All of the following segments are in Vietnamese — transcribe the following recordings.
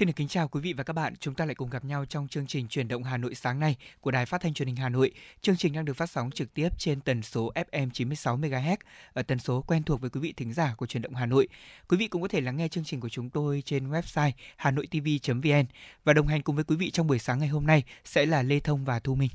Xin được kính chào quý vị và các bạn. Chúng ta lại cùng gặp nhau trong chương trình Chuyển động Hà Nội sáng nay của Đài Phát thanh Truyền hình Hà Nội. Chương trình đang được phát sóng trực tiếp trên tần số FM 96 MHz ở tần số quen thuộc với quý vị thính giả của Chuyển động Hà Nội. Quý vị cũng có thể lắng nghe chương trình của chúng tôi trên website hanoitv.vn và đồng hành cùng với quý vị trong buổi sáng ngày hôm nay sẽ là Lê Thông và Thu Minh.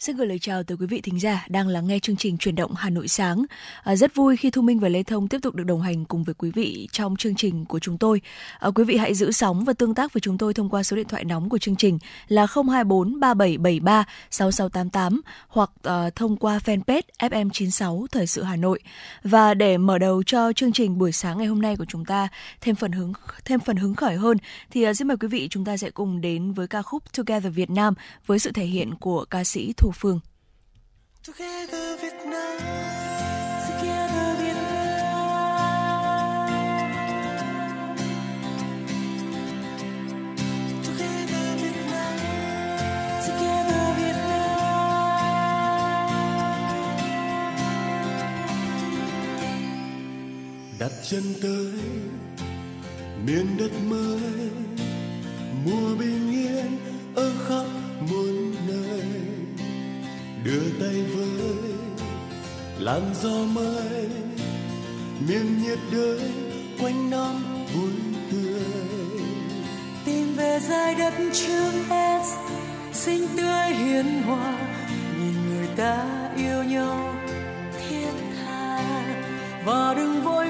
Xin gửi lời chào tới quý vị thính giả đang lắng nghe chương trình truyền động Hà Nội sáng. À, rất vui khi Thu Minh và Lê Thông tiếp tục được đồng hành cùng với quý vị trong chương trình của chúng tôi. À, quý vị hãy giữ sóng và tương tác với chúng tôi thông qua số điện thoại nóng của chương trình là 024 3773 6688 hoặc à, thông qua fanpage FM96 Thời sự Hà Nội. Và để mở đầu cho chương trình buổi sáng ngày hôm nay của chúng ta thêm phần hứng thêm phần hứng khởi hơn thì à, xin mời quý vị chúng ta sẽ cùng đến với ca khúc Together Việt Nam với sự thể hiện của ca sĩ Thu Phương. Together Việt Nam Together Việt Nam Together Việt Nam Together Việt đặt chân tới miền đất mới mùa bình yên ở khắp đưa tay với làn gió mới, miền nhiệt đới quanh năm vui tươi. Tìm về giai đất trường S xinh tươi hiền hòa, nhìn người ta yêu nhau thiết tha và đừng vội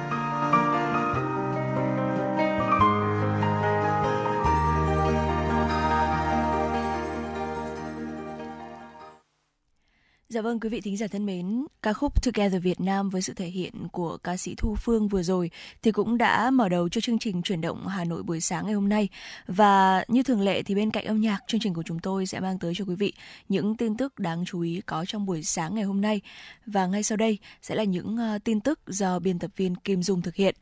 Dạ vâng quý vị thính giả thân mến, ca khúc Together Việt Nam với sự thể hiện của ca sĩ Thu Phương vừa rồi thì cũng đã mở đầu cho chương trình chuyển động Hà Nội buổi sáng ngày hôm nay. Và như thường lệ thì bên cạnh âm nhạc, chương trình của chúng tôi sẽ mang tới cho quý vị những tin tức đáng chú ý có trong buổi sáng ngày hôm nay. Và ngay sau đây sẽ là những ờ, tin tức do biên tập viên Kim Dung thực hiện.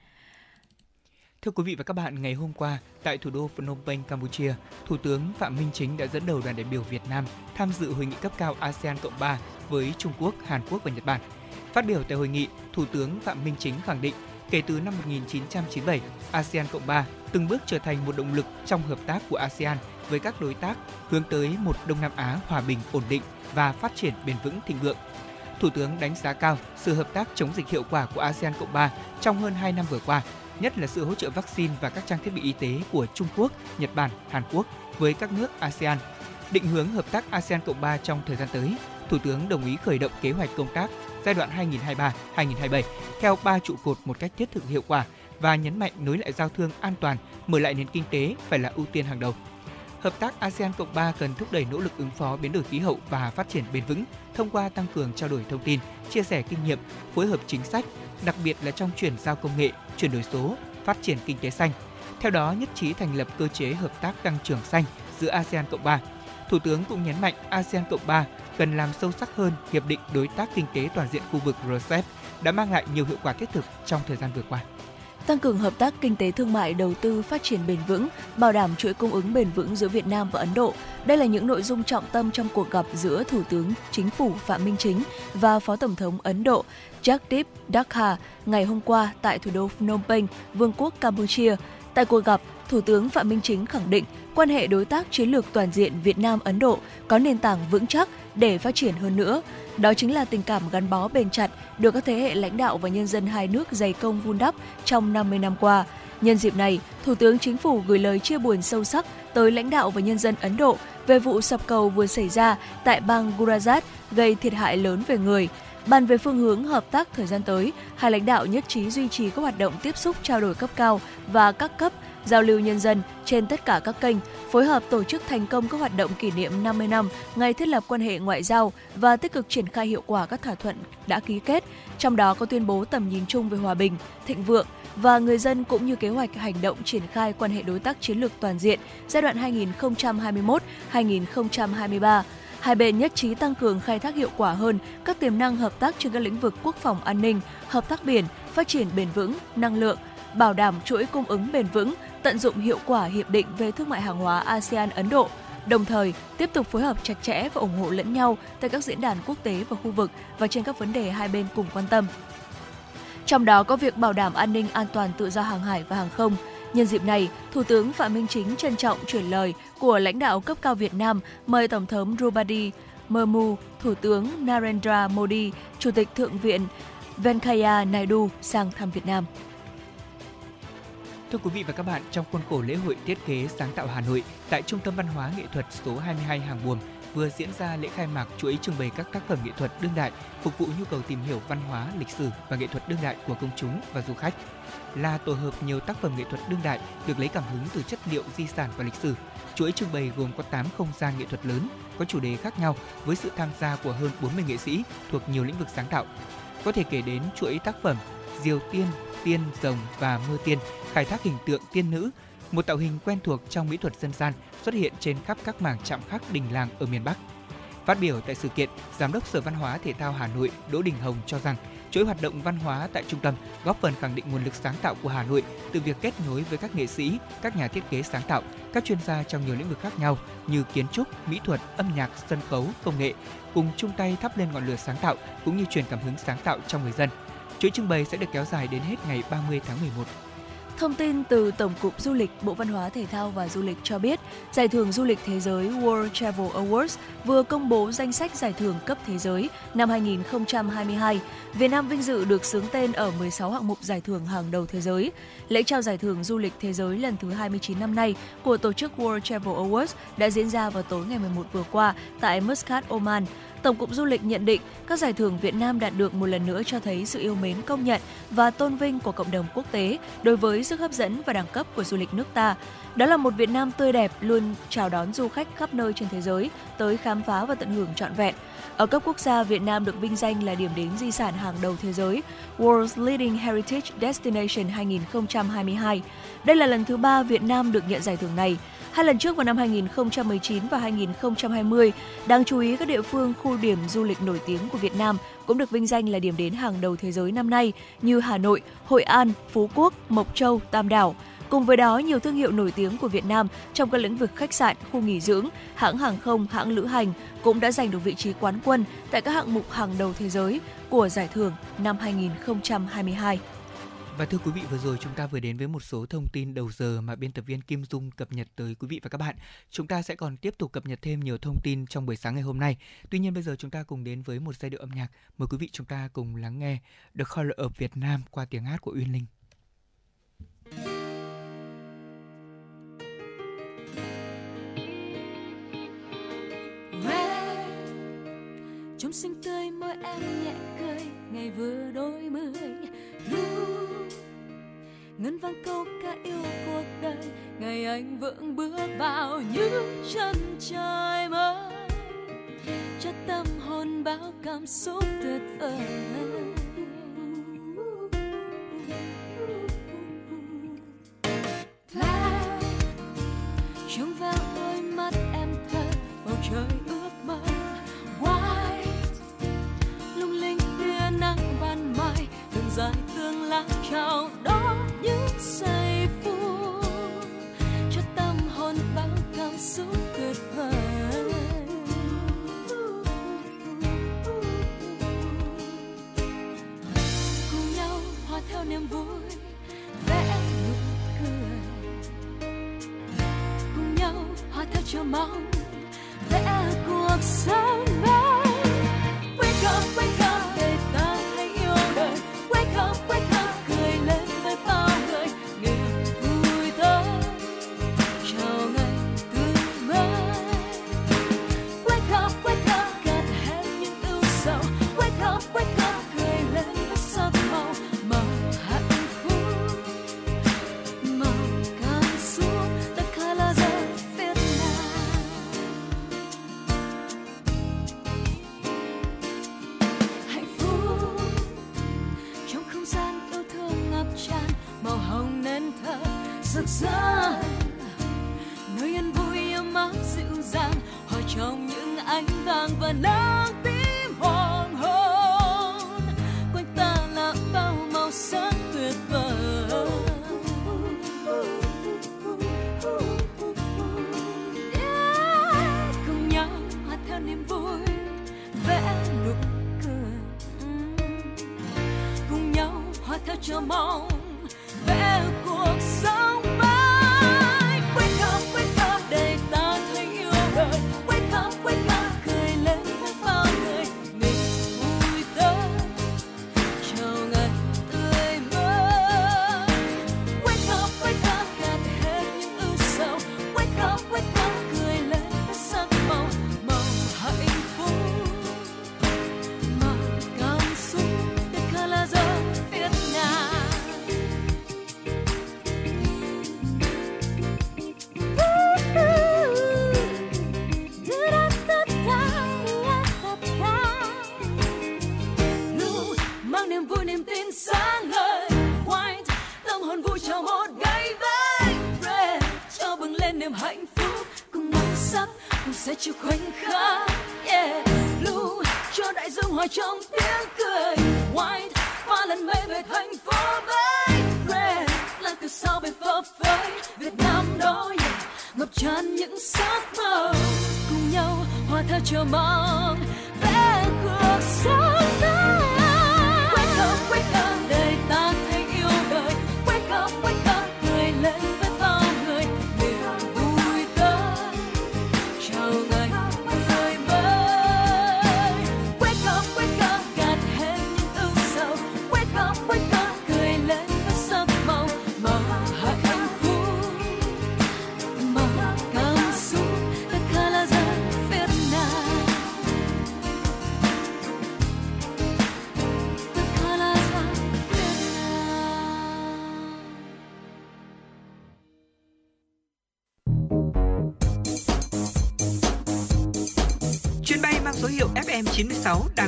Thưa quý vị và các bạn, ngày hôm qua, tại thủ đô Phnom Penh, Campuchia, Thủ tướng Phạm Minh Chính đã dẫn đầu đoàn đại biểu Việt Nam tham dự hội nghị cấp cao ASEAN Cộng 3 với Trung Quốc, Hàn Quốc và Nhật Bản. Phát biểu tại hội nghị, Thủ tướng Phạm Minh Chính khẳng định, kể từ năm 1997, ASEAN Cộng 3 từng bước trở thành một động lực trong hợp tác của ASEAN với các đối tác hướng tới một Đông Nam Á hòa bình, ổn định và phát triển bền vững thịnh vượng. Thủ tướng đánh giá cao sự hợp tác chống dịch hiệu quả của ASEAN Cộng 3 trong hơn 2 năm vừa qua, nhất là sự hỗ trợ vaccine và các trang thiết bị y tế của Trung Quốc, Nhật Bản, Hàn Quốc với các nước ASEAN. Định hướng hợp tác ASEAN Cộng 3 trong thời gian tới, Thủ tướng đồng ý khởi động kế hoạch công tác giai đoạn 2023-2027 theo ba trụ cột một cách thiết thực hiệu quả và nhấn mạnh nối lại giao thương an toàn, mở lại nền kinh tế phải là ưu tiên hàng đầu. Hợp tác ASEAN Cộng 3 cần thúc đẩy nỗ lực ứng phó biến đổi khí hậu và phát triển bền vững thông qua tăng cường trao đổi thông tin, chia sẻ kinh nghiệm, phối hợp chính sách, đặc biệt là trong chuyển giao công nghệ, chuyển đổi số, phát triển kinh tế xanh. Theo đó, nhất trí thành lập cơ chế hợp tác tăng trưởng xanh giữa ASEAN Cộng 3. Thủ tướng cũng nhấn mạnh ASEAN Cộng 3 cần làm sâu sắc hơn hiệp định đối tác kinh tế toàn diện khu vực RCEP đã mang lại nhiều hiệu quả thiết thực trong thời gian vừa qua tăng cường hợp tác kinh tế thương mại đầu tư phát triển bền vững, bảo đảm chuỗi cung ứng bền vững giữa Việt Nam và Ấn Độ. Đây là những nội dung trọng tâm trong cuộc gặp giữa Thủ tướng Chính phủ Phạm Minh Chính và Phó Tổng thống Ấn Độ Jagdeep Dakha ngày hôm qua tại thủ đô Phnom Penh, Vương quốc Campuchia. Tại cuộc gặp, Thủ tướng Phạm Minh Chính khẳng định quan hệ đối tác chiến lược toàn diện Việt Nam Ấn Độ có nền tảng vững chắc để phát triển hơn nữa. Đó chính là tình cảm gắn bó bền chặt được các thế hệ lãnh đạo và nhân dân hai nước dày công vun đắp trong 50 năm qua. Nhân dịp này, Thủ tướng Chính phủ gửi lời chia buồn sâu sắc tới lãnh đạo và nhân dân Ấn Độ về vụ sập cầu vừa xảy ra tại bang Gujarat gây thiệt hại lớn về người. Bàn về phương hướng hợp tác thời gian tới, hai lãnh đạo nhất trí duy trì các hoạt động tiếp xúc trao đổi cấp cao và các cấp giao lưu nhân dân trên tất cả các kênh, phối hợp tổ chức thành công các hoạt động kỷ niệm 50 năm ngày thiết lập quan hệ ngoại giao và tích cực triển khai hiệu quả các thỏa thuận đã ký kết, trong đó có tuyên bố tầm nhìn chung về hòa bình, thịnh vượng và người dân cũng như kế hoạch hành động triển khai quan hệ đối tác chiến lược toàn diện giai đoạn 2021-2023 hai bên nhất trí tăng cường khai thác hiệu quả hơn các tiềm năng hợp tác trên các lĩnh vực quốc phòng an ninh, hợp tác biển, phát triển bền vững, năng lượng, bảo đảm chuỗi cung ứng bền vững, tận dụng hiệu quả hiệp định về thương mại hàng hóa ASEAN Ấn Độ, đồng thời tiếp tục phối hợp chặt chẽ và ủng hộ lẫn nhau tại các diễn đàn quốc tế và khu vực và trên các vấn đề hai bên cùng quan tâm. Trong đó có việc bảo đảm an ninh an toàn tự do hàng hải và hàng không. Nhân dịp này, Thủ tướng Phạm Minh Chính trân trọng chuyển lời của lãnh đạo cấp cao Việt Nam mời Tổng thống Drupadi Murmu, Thủ tướng Narendra Modi, Chủ tịch Thượng viện Venkaya Naidu sang thăm Việt Nam. Thưa quý vị và các bạn, trong khuôn khổ lễ hội thiết kế sáng tạo Hà Nội tại Trung tâm Văn hóa Nghệ thuật số 22 Hàng Buồm vừa diễn ra lễ khai mạc chuỗi trưng bày các tác phẩm nghệ thuật đương đại phục vụ nhu cầu tìm hiểu văn hóa, lịch sử và nghệ thuật đương đại của công chúng và du khách. Là tổ hợp nhiều tác phẩm nghệ thuật đương đại được lấy cảm hứng từ chất liệu di sản và lịch sử. Chuỗi trưng bày gồm có 8 không gian nghệ thuật lớn có chủ đề khác nhau với sự tham gia của hơn 40 nghệ sĩ thuộc nhiều lĩnh vực sáng tạo. Có thể kể đến chuỗi tác phẩm Diều Tiên, Tiên, Rồng và Mưa Tiên khai thác hình tượng tiên nữ, một tạo hình quen thuộc trong mỹ thuật dân gian xuất hiện trên khắp các mảng chạm khắc đình làng ở miền Bắc. Phát biểu tại sự kiện, Giám đốc Sở Văn hóa Thể thao Hà Nội Đỗ Đình Hồng cho rằng chuỗi hoạt động văn hóa tại trung tâm góp phần khẳng định nguồn lực sáng tạo của Hà Nội từ việc kết nối với các nghệ sĩ, các nhà thiết kế sáng tạo, các chuyên gia trong nhiều lĩnh vực khác nhau như kiến trúc, mỹ thuật, âm nhạc, sân khấu, công nghệ, cùng chung tay thắp lên ngọn lửa sáng tạo cũng như truyền cảm hứng sáng tạo trong người dân. Chuỗi trưng bày sẽ được kéo dài đến hết ngày 30 tháng 11 Thông tin từ Tổng cục Du lịch Bộ Văn hóa Thể thao và Du lịch cho biết, Giải thưởng Du lịch Thế giới World Travel Awards vừa công bố danh sách giải thưởng cấp thế giới năm 2022. Việt Nam vinh dự được xướng tên ở 16 hạng mục giải thưởng hàng đầu thế giới. Lễ trao giải thưởng du lịch thế giới lần thứ 29 năm nay của tổ chức World Travel Awards đã diễn ra vào tối ngày 11 vừa qua tại Muscat, Oman. Tổng cục Du lịch nhận định các giải thưởng Việt Nam đạt được một lần nữa cho thấy sự yêu mến công nhận và tôn vinh của cộng đồng quốc tế đối với sức hấp dẫn và đẳng cấp của du lịch nước ta. Đó là một Việt Nam tươi đẹp luôn chào đón du khách khắp nơi trên thế giới tới khám phá và tận hưởng trọn vẹn. Ở cấp quốc gia, Việt Nam được vinh danh là điểm đến di sản hàng đầu thế giới World's Leading Heritage Destination 2022. Đây là lần thứ ba Việt Nam được nhận giải thưởng này. Hai lần trước vào năm 2019 và 2020, đáng chú ý các địa phương khu điểm du lịch nổi tiếng của Việt Nam cũng được vinh danh là điểm đến hàng đầu thế giới năm nay như Hà Nội, Hội An, Phú Quốc, Mộc Châu, Tam Đảo. Cùng với đó, nhiều thương hiệu nổi tiếng của Việt Nam trong các lĩnh vực khách sạn, khu nghỉ dưỡng, hãng hàng không, hãng lữ hành cũng đã giành được vị trí quán quân tại các hạng mục hàng đầu thế giới của giải thưởng năm 2022. Và thưa quý vị, vừa rồi chúng ta vừa đến với một số thông tin đầu giờ mà biên tập viên Kim Dung cập nhật tới quý vị và các bạn. Chúng ta sẽ còn tiếp tục cập nhật thêm nhiều thông tin trong buổi sáng ngày hôm nay. Tuy nhiên bây giờ chúng ta cùng đến với một giai điệu âm nhạc. Mời quý vị chúng ta cùng lắng nghe The Color of Việt Nam qua tiếng hát của Uyên Linh. trong xinh tươi môi em nhẹ cười ngày vừa đôi mươi Blue ngân vang câu ca yêu cuộc đời, ngày anh vững bước vào những chân trời mới. Cho tâm hồn bao cảm xúc tuyệt vời. Trong vào đôi mắt em thơ bầu trời ước mơ. White lung linh tia nắng ban mai, đường dài chào đón những giây phút cho tâm hồn bao cảm xúc tuyệt vời. Cùng nhau hòa theo niềm vui, vẽ nụ cười. Cùng nhau hòa theo chờ mong, vẽ cuộc sống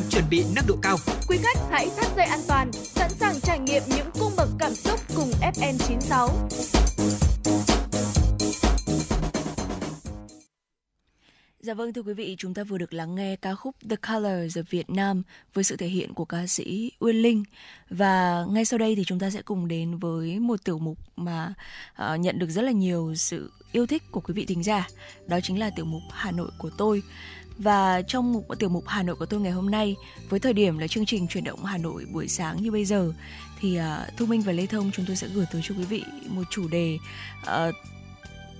đang chuẩn bị nâng độ cao. Quý khách hãy thắt dây an toàn, sẵn sàng trải nghiệm những cung bậc cảm xúc cùng FM 96. Dạ vâng thưa quý vị, chúng ta vừa được lắng nghe ca khúc The Colors of Việt Nam với sự thể hiện của ca sĩ Uyên Linh và ngay sau đây thì chúng ta sẽ cùng đến với một tiểu mục mà uh, nhận được rất là nhiều sự yêu thích của quý vị thính giả. Đó chính là tiểu mục Hà Nội của tôi. Và trong mục tiểu mục Hà Nội của tôi ngày hôm nay với thời điểm là chương trình chuyển động Hà Nội buổi sáng như bây giờ thì uh, Thu Minh và Lê Thông chúng tôi sẽ gửi tới cho quý vị một chủ đề uh,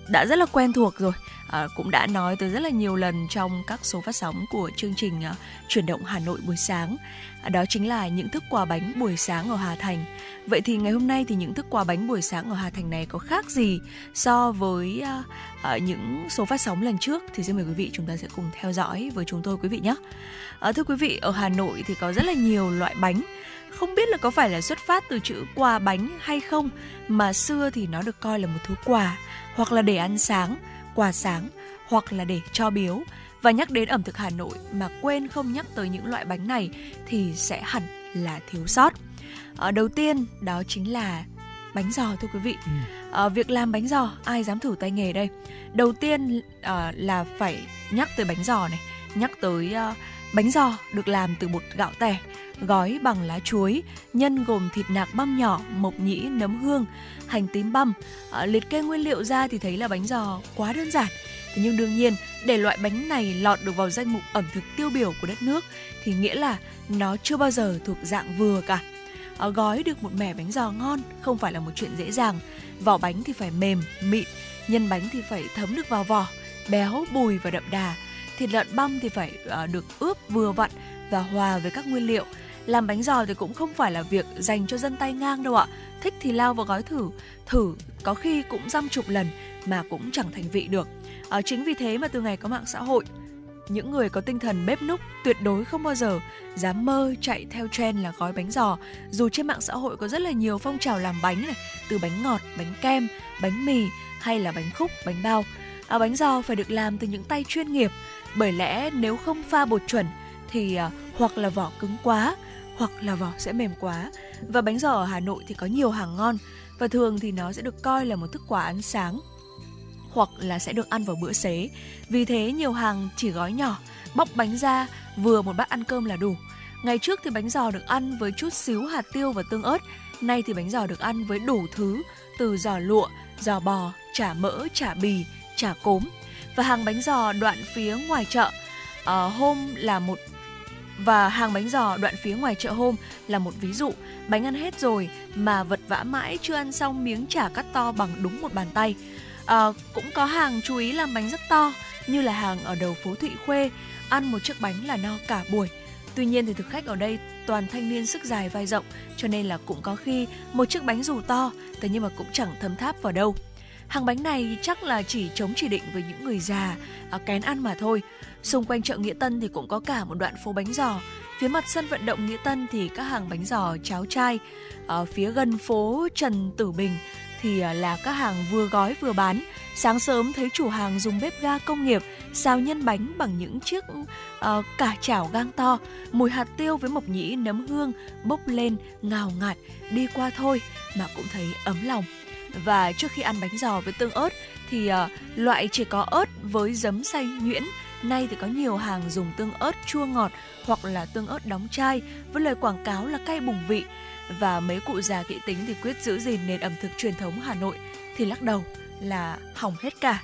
đã rất là quen thuộc rồi. À, cũng đã nói tới rất là nhiều lần trong các số phát sóng của chương trình à, chuyển động Hà Nội buổi sáng. À, đó chính là những thức quà bánh buổi sáng ở Hà Thành. Vậy thì ngày hôm nay thì những thức quà bánh buổi sáng ở Hà Thành này có khác gì so với à, à, những số phát sóng lần trước? Thì xin mời quý vị chúng ta sẽ cùng theo dõi với chúng tôi quý vị nhé. À, thưa quý vị ở Hà Nội thì có rất là nhiều loại bánh. Không biết là có phải là xuất phát từ chữ quà bánh hay không mà xưa thì nó được coi là một thứ quà hoặc là để ăn sáng, quà sáng hoặc là để cho biếu. Và nhắc đến ẩm thực Hà Nội mà quên không nhắc tới những loại bánh này thì sẽ hẳn là thiếu sót. Ở đầu tiên đó chính là bánh giò thưa quý vị. Ừ. À, việc làm bánh giò ai dám thử tay nghề đây? Đầu tiên à, là phải nhắc tới bánh giò này, nhắc tới à, bánh giò được làm từ bột gạo tẻ gói bằng lá chuối, nhân gồm thịt nạc băm nhỏ, mộc nhĩ, nấm hương, hành tím băm. À, liệt kê nguyên liệu ra thì thấy là bánh giò quá đơn giản. Thế nhưng đương nhiên, để loại bánh này lọt được vào danh mục ẩm thực tiêu biểu của đất nước thì nghĩa là nó chưa bao giờ thuộc dạng vừa cả. À, gói được một mẻ bánh giò ngon không phải là một chuyện dễ dàng. Vỏ bánh thì phải mềm, mịn, nhân bánh thì phải thấm được vào vỏ, béo, bùi và đậm đà. Thịt lợn băm thì phải uh, được ướp vừa vặn và hòa với các nguyên liệu làm bánh giò thì cũng không phải là việc dành cho dân tay ngang đâu ạ. Thích thì lao vào gói thử, thử có khi cũng dăm chục lần mà cũng chẳng thành vị được. À, chính vì thế mà từ ngày có mạng xã hội, những người có tinh thần bếp núc tuyệt đối không bao giờ dám mơ chạy theo trend là gói bánh giò dù trên mạng xã hội có rất là nhiều phong trào làm bánh này từ bánh ngọt bánh kem bánh mì hay là bánh khúc bánh bao à, bánh giò phải được làm từ những tay chuyên nghiệp bởi lẽ nếu không pha bột chuẩn thì à, hoặc là vỏ cứng quá hoặc là vỏ sẽ mềm quá. Và bánh giò ở Hà Nội thì có nhiều hàng ngon và thường thì nó sẽ được coi là một thức quà ăn sáng hoặc là sẽ được ăn vào bữa xế. Vì thế nhiều hàng chỉ gói nhỏ, bóc bánh ra vừa một bát ăn cơm là đủ. Ngày trước thì bánh giò được ăn với chút xíu hạt tiêu và tương ớt, nay thì bánh giò được ăn với đủ thứ từ giò lụa, giò bò, chả mỡ, chả bì, chả cốm. Và hàng bánh giò đoạn phía ngoài chợ uh, hôm là một và hàng bánh giò đoạn phía ngoài chợ hôm là một ví dụ. Bánh ăn hết rồi mà vật vã mãi chưa ăn xong miếng chả cắt to bằng đúng một bàn tay. À, cũng có hàng chú ý làm bánh rất to như là hàng ở đầu phố Thụy Khuê, ăn một chiếc bánh là no cả buổi. Tuy nhiên thì thực khách ở đây toàn thanh niên sức dài vai rộng cho nên là cũng có khi một chiếc bánh dù to thế nhưng mà cũng chẳng thấm tháp vào đâu. Hàng bánh này chắc là chỉ chống chỉ định với những người già, à, kén ăn mà thôi. Xung quanh chợ Nghĩa Tân thì cũng có cả một đoạn phố bánh giò. Phía mặt sân vận động Nghĩa Tân thì các hàng bánh giò cháo chai. À, phía gần phố Trần Tử Bình thì à, là các hàng vừa gói vừa bán. Sáng sớm thấy chủ hàng dùng bếp ga công nghiệp xào nhân bánh bằng những chiếc uh, cả chảo gang to, mùi hạt tiêu với mộc nhĩ nấm hương bốc lên ngào ngạt, đi qua thôi mà cũng thấy ấm lòng. Và trước khi ăn bánh giò với tương ớt thì uh, loại chỉ có ớt với giấm xay nhuyễn Nay thì có nhiều hàng dùng tương ớt chua ngọt hoặc là tương ớt đóng chai với lời quảng cáo là cay bùng vị. Và mấy cụ già kỹ tính thì quyết giữ gìn nền ẩm thực truyền thống Hà Nội thì lắc đầu là hỏng hết cả.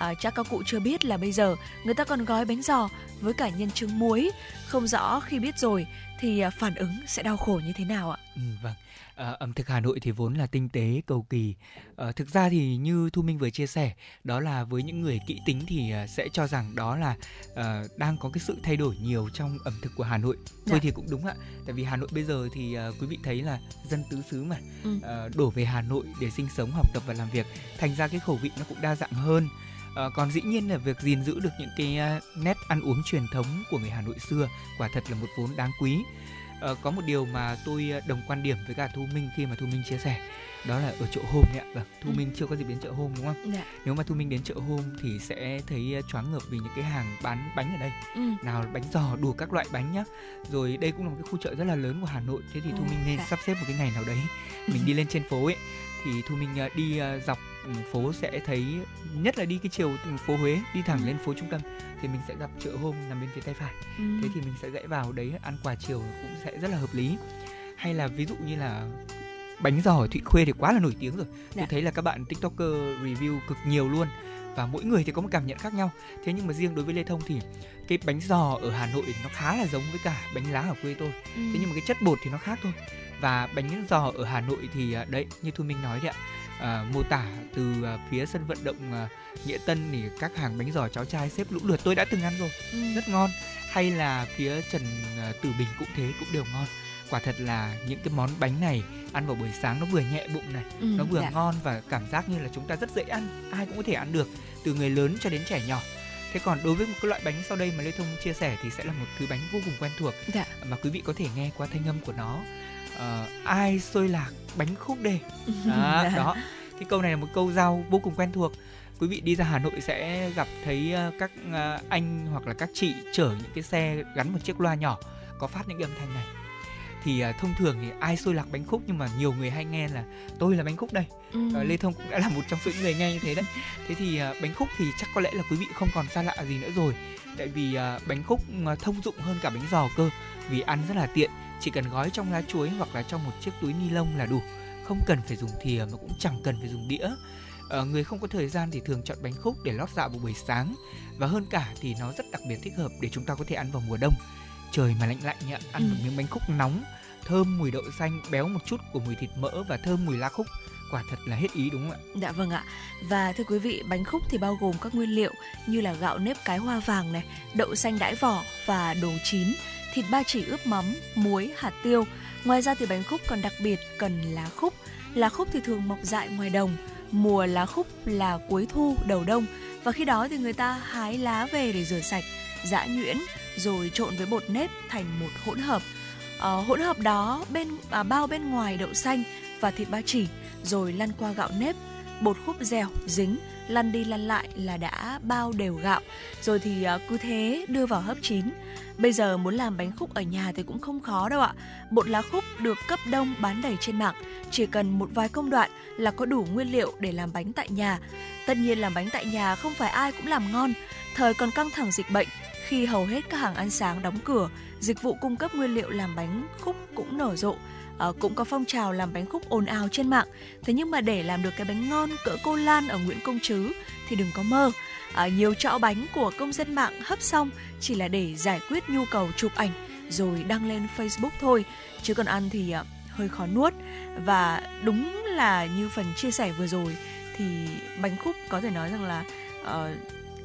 À, chắc các cụ chưa biết là bây giờ người ta còn gói bánh giò với cả nhân trứng muối. Không rõ khi biết rồi thì à, phản ứng sẽ đau khổ như thế nào ạ? Ừ, vâng à, ẩm thực Hà Nội thì vốn là tinh tế cầu kỳ. À, thực ra thì như Thu Minh vừa chia sẻ đó là với những người kỹ tính thì à, sẽ cho rằng đó là à, đang có cái sự thay đổi nhiều trong ẩm thực của Hà Nội. Thôi dạ. thì cũng đúng ạ. Tại vì Hà Nội bây giờ thì à, quý vị thấy là dân tứ xứ mà ừ. à, đổ về Hà Nội để sinh sống học tập và làm việc thành ra cái khẩu vị nó cũng đa dạng hơn. À, còn dĩ nhiên là việc gìn giữ được những cái nét ăn uống truyền thống của người Hà Nội xưa quả thật là một vốn đáng quý ờ, có một điều mà tôi ờ, đồng quan điểm với cả thu minh khi mà thu minh chia sẻ đó là ở chợ hôm ạ vâng thu Ừ. minh chưa có dịp đến chợ hôm đúng không Dạ. nếu mà thu minh đến chợ hôm thì sẽ thấy ờ, choáng ngợp vì những cái hàng bán bánh ở đây Ừ. nào bánh giò đủ các loại bánh nhá rồi đây cũng là một cái khu chợ rất là lớn của hà nội thế thì thu Ồ, minh nên dạ. sắp xếp một cái ngày nào đấy mình đi lên trên phố ấy thì thu minh đi dọc ừ, phố sẽ thấy nhất là đi cái chiều từ phố huế đi thẳng Ừ. lên phố trung tâm thì mình sẽ gặp chợ hôm nằm bên phía tay phải Ừ. thế thì mình sẽ rẽ vào đấy ăn quà chiều cũng sẽ rất là hợp lý hay là ví dụ như là bánh giò ở Thụy Khuê thì quá là nổi tiếng rồi tôi Dạ. thấy là các bạn tiktoker review cực nhiều luôn và mỗi người thì có một cảm nhận khác nhau thế nhưng mà riêng đối với Lê Thông thì cái bánh giò ở Hà Nội nó khá là giống với cả bánh lá ở quê tôi Ừ. thế nhưng mà cái chất bột thì nó khác thôi và bánh giò ở Hà Nội thì à, đấy như Thu Minh nói đấy ạ à, mô tả từ à, phía sân vận động à, Nghĩa Tân thì các hàng bánh giò cháo chai xếp lũ lượt tôi đã từng ăn rồi Ừ. rất ngon hay là phía Trần à, Tử Bình cũng thế cũng đều ngon quả thật là những cái món bánh này ăn vào buổi sáng nó vừa nhẹ bụng này Ừ, nó vừa dạ. ngon và cảm giác như là chúng ta rất dễ ăn ai cũng có thể ăn được từ người lớn cho đến trẻ nhỏ thế còn đối với một cái loại bánh sau đây mà lê thông chia sẻ thì sẽ là một thứ bánh vô cùng quen thuộc Dạ. mà quý vị có thể nghe qua thanh âm của nó Ờ, ai xôi lạc bánh khúc đề đó, Dạ. đó cái câu này là một câu giao vô cùng quen thuộc quý vị đi ra Hà Nội sẽ gặp thấy ờ, các ờ, anh hoặc là các chị chở những cái xe gắn một chiếc loa nhỏ có phát những cái âm thanh này thì ờ, thông thường thì ai xôi lạc bánh khúc nhưng mà nhiều người hay nghe là tôi là bánh khúc đây Ừ. Lê Thông cũng đã là một trong số những người nghe như thế đấy. Thế thì bánh khúc thì chắc có lẽ là quý vị không còn xa lạ gì nữa rồi. Tại vì bánh khúc thông dụng hơn cả bánh giò cơ. Vì ăn rất là tiện, chỉ cần gói trong lá chuối hoặc là trong một chiếc túi ni lông là đủ. Không cần phải dùng thìa mà cũng chẳng cần phải dùng đĩa. Ờ, người không có thời gian thì thường chọn bánh khúc để lót dạ vào buổi sáng. Và hơn cả thì nó rất đặc biệt thích hợp để chúng ta có thể ăn vào mùa đông. Trời mà lạnh lạnh nhỉ, ăn Ừ. một miếng bánh khúc nóng, thơm mùi đậu xanh, béo một chút của mùi thịt mỡ và thơm mùi lá khúc. Quả thật là hết ý đúng không ạ? Dạ vâng ạ. Và thưa quý vị, bánh khúc thì bao gồm các nguyên liệu như là gạo nếp cái hoa vàng này, đậu xanh đãi vỏ và đồ chín, thịt ba chỉ ướp mắm, muối, hạt tiêu. Ngoài ra thì bánh khúc còn đặc biệt cần lá khúc. Lá khúc thì thường mọc dại ngoài đồng. Mùa lá khúc là cuối thu, đầu đông. Và khi đó thì người ta hái lá về để rửa sạch, giã nhuyễn rồi trộn với bột nếp thành một hỗn hợp. Ờ, hỗn hợp đó bên à, bao bên ngoài đậu xanh và thịt ba chỉ rồi lăn qua gạo nếp bột khúc dẻo, dính, lăn đi lăn lại là đã bao đều gạo. Rồi thì à, cứ thế đưa vào hấp chín. Bây giờ muốn làm bánh khúc ở nhà thì cũng không khó đâu ạ. Bột lá khúc được cấp đông bán đầy trên mạng. Chỉ cần một vài công đoạn là có đủ nguyên liệu để làm bánh tại nhà. Tất nhiên làm bánh tại nhà không phải ai cũng làm ngon. Thời còn căng thẳng dịch bệnh, khi hầu hết các hàng ăn sáng đóng cửa, dịch vụ cung cấp nguyên liệu làm bánh khúc cũng nở rộ. Ờ, cũng có phong trào làm bánh khúc ồn ào trên mạng. Thế nhưng mà để làm được cái bánh ngon cỡ cô Lan ở Nguyễn Công Trứ thì đừng có mơ. À, nhiều chợ bánh của công dân mạng hấp xong chỉ là để giải quyết nhu cầu chụp ảnh rồi đăng lên Facebook thôi. Chứ còn ăn thì à, hơi khó nuốt. Và đúng là như phần chia sẻ vừa rồi thì bánh khúc có thể nói rằng là ờ,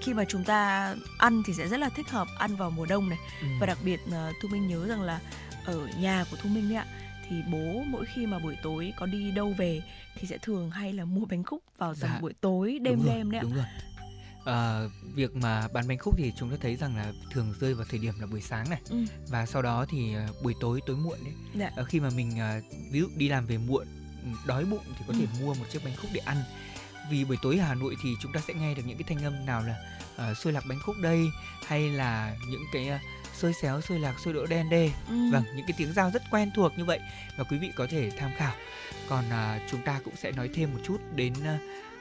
khi mà chúng ta ăn thì sẽ rất là thích hợp ăn vào mùa đông này. Ừ. và đặc biệt là Thu Minh nhớ rằng là ở nhà của Thu Minh đấy ạ thì bố mỗi khi mà buổi tối có đi đâu về thì sẽ thường hay là mua bánh khúc vào tầm Dạ. buổi tối đêm đúng rồi, đêm đấy ạ. đúng rồi Ờ, việc mà bán bánh khúc thì chúng ta thấy rằng là thường rơi vào thời điểm là buổi sáng này Ừ. và sau đó thì ờ, buổi tối tối muộn đấy Dạ. Ờ, khi mà mình ờ, ví dụ đi làm về muộn ừ, đói bụng thì có thể Ừ. mua một chiếc bánh khúc để ăn vì buổi tối Hà Nội thì chúng ta sẽ nghe được những cái thanh âm nào là uh, xôi lạc bánh khúc đây hay là những cái uh, xôi xéo xôi lạc xôi đỗ đen đê Ừ. vâng những cái tiếng giao rất quen thuộc như vậy và quý vị có thể tham khảo còn à, chúng ta cũng sẽ nói thêm một chút đến à,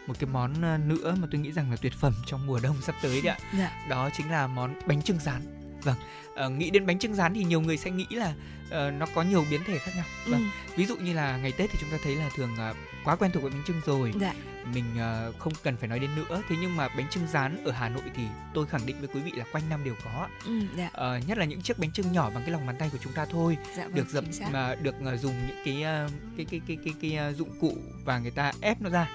một cái món à, nữa mà tôi nghĩ rằng là tuyệt phẩm trong mùa đông sắp tới đấy ạ Dạ. đó chính là món bánh trưng rán vâng ờ, nghĩ đến bánh trưng rán thì nhiều người sẽ nghĩ là ờ, nó có nhiều biến thể khác nhau Ừ. vâng ví dụ như là ngày tết thì chúng ta thấy là thường à, quá quen thuộc với bánh trưng rồi Dạ. mình ờ, không cần phải nói đến nữa thế nhưng mà bánh trưng rán ở hà nội thì tôi khẳng định với quý vị là quanh năm đều có. Ừ. Dạ. Ờ, nhất là những chiếc bánh trưng nhỏ bằng cái lòng bàn tay của chúng ta thôi Dạ vâng, được dập mà được dùng những cái cái cái cái cái cái, ờ, dụng cụ và người ta ép nó ra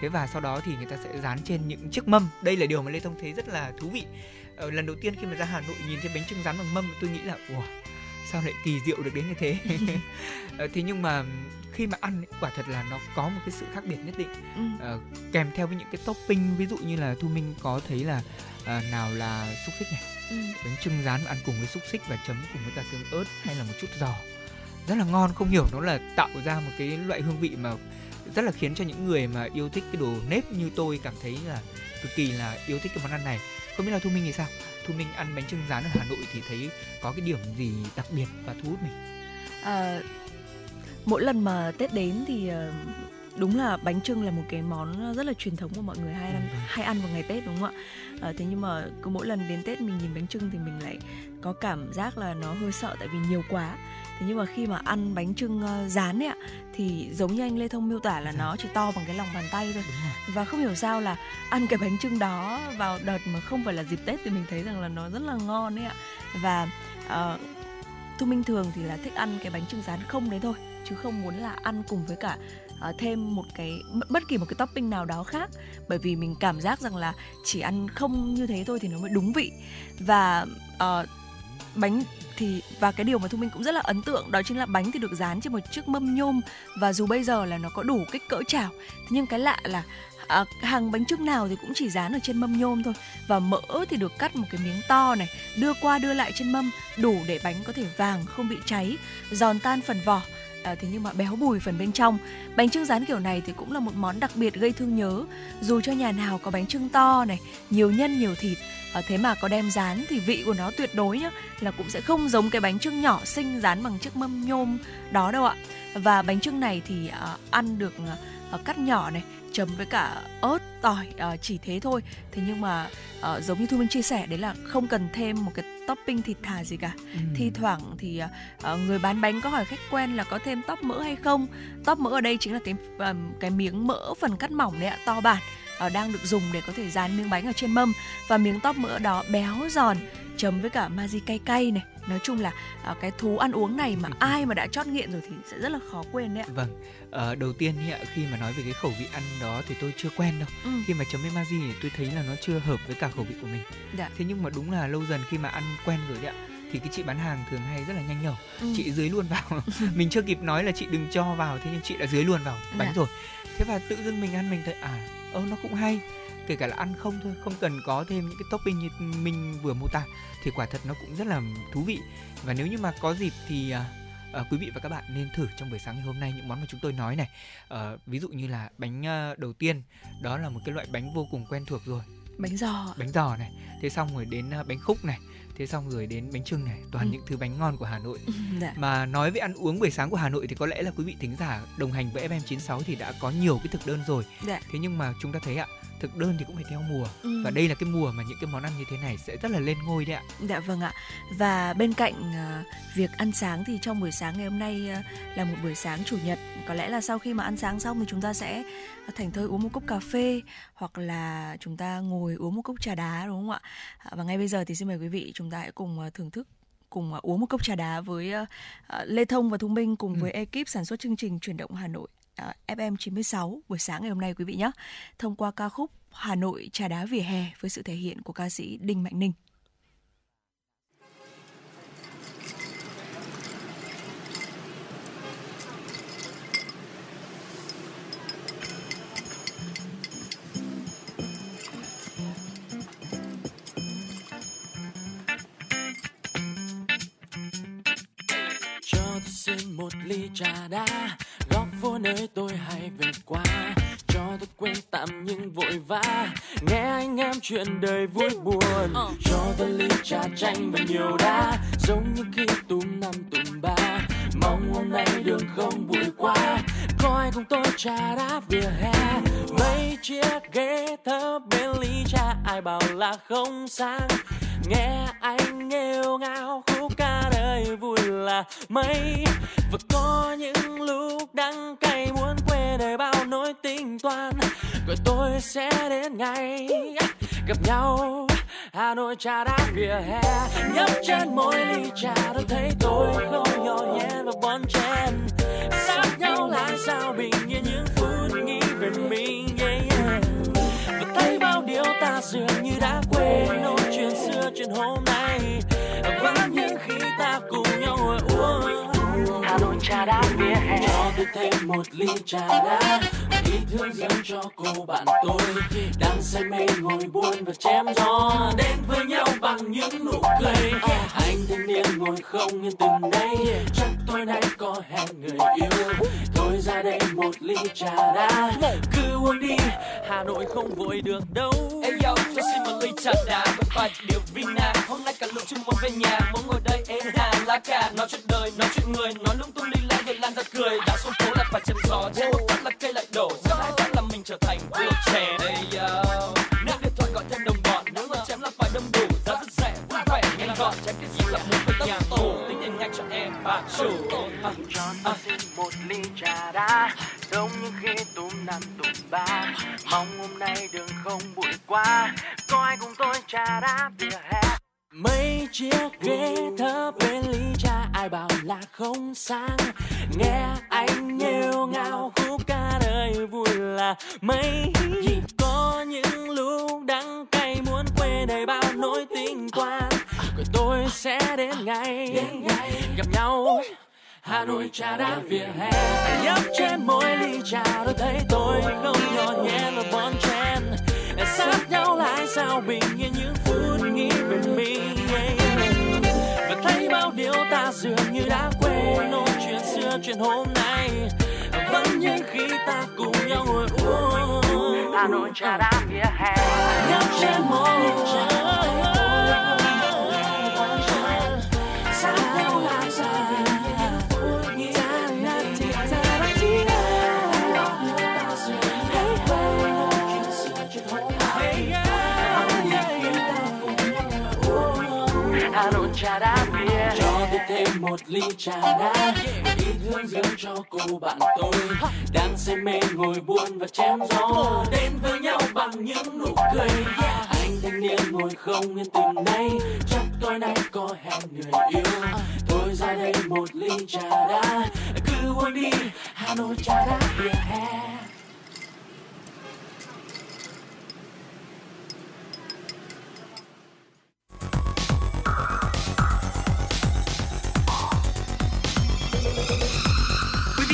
thế và sau đó thì người ta sẽ dán trên những chiếc mâm đây là điều mà lê thông thấy rất là thú vị Ờ, lần đầu tiên khi mà ra hà nội nhìn thấy bánh trưng rán bằng mâm tôi nghĩ là wow sao lại kỳ diệu được đến như thế Ờ, thế nhưng mà khi mà ăn ấy, quả thật là nó có một cái sự khác biệt nhất định Ừ. Ờ, kèm theo với những cái topping ví dụ như là thu minh có thấy là ờ, nào là xúc xích này Ừ. bánh trưng rán ăn cùng với xúc xích và chấm cùng với cả tương ớt hay là một chút giò rất là ngon không hiểu nó là tạo ra một cái loại hương vị mà rất là khiến cho những người mà yêu thích cái đồ nếp như tôi cảm thấy là cực kỳ là yêu thích cái món ăn này không biết là thu minh thì sao? Thu minh ăn bánh trưng rán ở hà nội thì thấy có cái điểm gì đặc biệt và thu hút mình? À, mỗi lần mà tết đến thì ờ, đúng là bánh trưng là một cái món rất là truyền thống của mọi người hay ăn hay ăn vào ngày tết đúng không ạ? À, thế nhưng mà cứ mỗi lần đến tết mình nhìn bánh trưng thì mình lại có cảm giác là nó hơi sợ tại vì nhiều quá thế nhưng mà khi mà ăn bánh trưng uh, rán ấy ạ thì giống như anh lê thông miêu tả là nó chỉ to bằng cái lòng bàn tay thôi. Và không hiểu sao là ăn cái bánh trưng đó vào đợt mà không phải là dịp tết thì mình thấy rằng là nó rất là ngon ấy ạ. Và uh, thu minh thường thì là thích ăn cái bánh trưng rán không đấy thôi chứ không muốn là ăn cùng với cả uh, thêm một cái bất kỳ một cái topping nào đó khác. Bởi vì mình cảm giác rằng là chỉ ăn không như thế thôi thì nó mới đúng vị. Và uh, bánh thì và cái điều mà thu minh cũng rất là ấn tượng đó chính là bánh thì được dán trên một chiếc mâm nhôm và dù bây giờ là nó có đủ kích cỡ chảo thế nhưng cái lạ là à, hàng bánh trưng nào thì cũng chỉ dán ở trên mâm nhôm thôi và mỡ thì được cắt một cái miếng to này đưa qua đưa lại trên mâm đủ để bánh có thể vàng không bị cháy giòn tan phần vỏ à, thế nhưng mà béo bùi phần bên trong. Bánh trưng rán kiểu này thì cũng là một món đặc biệt gây thương nhớ. Dù cho nhà nào có bánh trưng to này nhiều nhân nhiều thịt à, thế mà có đem rán thì vị của nó tuyệt đối nhá là cũng sẽ không giống cái bánh trưng nhỏ xinh rán bằng chiếc mâm nhôm đó đâu ạ. Và bánh trưng này thì à, ăn được à, cắt nhỏ này chấm với cả ớt tỏi uh, chỉ thế thôi. Thế nhưng mà uh, giống như thu minh chia sẻ đấy là không cần thêm một cái topping thịt thà gì cả. Ừ. thi thoảng thì uh, người bán bánh có hỏi khách quen là có thêm tóp mỡ hay không? Tóp mỡ ở đây chính là cái uh, cái miếng mỡ phần cắt mỏng đấy ạ to bản uh, đang được dùng để có thể dán miếng bánh ở trên mâm. Và miếng tóp mỡ đó béo giòn chấm với cả ma cay cay này. Nói chung là uh, cái thú ăn uống này mà ai mà đã chót nghiện rồi thì sẽ rất là khó quên đấy ạ. Vâng uh, đầu tiên ý, khi mà nói về cái khẩu vị ăn đó thì tôi chưa quen đâu ừ. khi mà chấm với maji thì tôi thấy là nó chưa hợp với cả khẩu vị của mình dạ. thế nhưng mà đúng là lâu dần khi mà ăn quen rồi đấy ạ thì cái chị bán hàng thường hay rất là nhanh nhẩu ừ. chị dưới luôn vào mình chưa kịp nói là chị đừng cho vào thế nhưng chị đã dưới luôn vào bánh dạ. rồi thế và tự dưng mình ăn mình thấy à ơ nó cũng hay kể cả là ăn không thôi không cần có thêm những cái topping như mình vừa mô tả thì quả thật nó cũng rất là thú vị và nếu như mà có dịp thì uh, quý vị và các bạn nên thử trong buổi sáng ngày hôm nay những món mà chúng tôi nói này. Uh, ví dụ như là bánh uh, đầu tiên đó là một cái loại bánh vô cùng quen thuộc rồi. Bánh giò bánh giò này. Thế xong rồi đến bánh khúc này thế xong rồi đến bánh trưng này toàn ừ. những thứ bánh ngon của Hà Nội dạ. mà nói về ăn uống buổi sáng của Hà Nội thì có lẽ là quý vị thính giả đồng hành với FM96 thì đã có nhiều cái thực đơn rồi dạ. thế nhưng mà chúng ta thấy ạ thực đơn thì cũng phải theo mùa ừ. và đây là cái mùa mà những cái món ăn như thế này sẽ rất là lên ngôi đấy ạ. Dạ vâng ạ. Và bên cạnh uh, việc ăn sáng thì trong buổi sáng ngày hôm nay uh, là một buổi sáng chủ nhật, có lẽ là sau khi mà ăn sáng xong thì chúng ta sẽ thành thơi uống một cốc cà phê hoặc là chúng ta ngồi uống một cốc trà đá đúng không ạ? Và ngay bây giờ thì xin mời quý vị chúng ta hãy cùng uh, thưởng thức cùng uống một cốc trà đá với uh, Lê Thông và Thu Minh cùng ừ. với ekip sản xuất chương trình chuyển động Hà Nội FM 96 buổi sáng ngày hôm nay quý vị nhé. Thông qua ca khúc Hà Nội trà đá vỉa hè với sự thể hiện của ca sĩ Đinh Mạnh Ninh. Một ly trà đá. Góc phố nơi tôi hay về qua cho tôi quên tạm những vội vã. Nghe anh em chuyện đời vui buồn cho tôi ly trà chanh và nhiều đá. Giống như khi túm năm túm ba mong hôm nay đường không bụi quá. Coi cùng tôi trà đá vỉa hè? Mấy chiếc ghế thấp bên ly trà ai bảo là không sang nghe anh nghêu ngao, khúc ca đời vui là mấy. Và có những lúc đắng cay, muốn quên đời bao nỗi tính toán. Rồi tôi sẽ đến ngày gặp nhau, Hà Nội trà đá vỉa hè. Nhấp trên môi ly trà tôi thấy tôi không nhỏ nhẹ và bon chen. Sát nhau lại sao bình yên? Hôm nay. Vẫn như khi ta cùng nhau ngồi uống. Hà Nội trà đá vỉa hè. Cho tôi thêm một ly trà đá. Ý thương dâng cho cô bạn tôi. Đang say mê ngồi buồn và chém gió. Đến với nhau bằng những nụ cười. Anh thanh niên ngồi không yên từng đây chắc tối nay có hẹn người yêu. Thôi ra đây một ly trà đá. Cứ uống đi hà nội không vội được đâu. Ê yo, cho xin một ly trà đá với vài điều vina. Hôm nay cả lũ chưa muốn về nhà, muốn ngồi đây êm hàng lá cà. Nói chuyện đời, nói chuyện người, nói lung tung đi lan rồi lan ra cười. Đã xuống phố lại phải chém gió, chém một phát là cây lại đổ. Giờ hai phát là mình trở thành vua trẻ cho tôi xin một ly trà đá giống như khi tụm năm tụm ba mong hôm nay đường không bụi quá có ai cùng tôi trà đá vỉa hè? Mấy chiếc ghế thấp bên ly trà ai bảo là không sang nghe anh nghêu ngao khúc ca đời vui là mấy. Chỉ có những lúc đắng cay muốn quên đầy bao nỗi tình qua rồi tôi sẽ đến ngày gặp nhau Hà Nội trà đá vỉa hè. nhấp trên mỗi ly trà tôi thấy tôi không nhỏ nhẹ là bon chen. Sát nhau lại sao bình yên những phút nghĩ về mình. Và thấy bao điều ta dường như đã quên. Nỗi chuyện xưa chuyện hôm nay. Vẫn như khi ta cùng nhau ngồi uống. Hà Nội trà đá vỉa hè. Nhấp trên mỗi ly trà một ly trà đá. Ít hương dưỡng cho cô bạn tôi. Đang say mê ngồi buồn và chém gió. Đến với nhau bằng những nụ cười. Anh thanh niên ngồi không yên từ nay. Chắc tối nay có hẹn người yêu. Thôi ra đây một ly trà đá. Cứ uống đi, Hà Nội trà đá vỉa hè.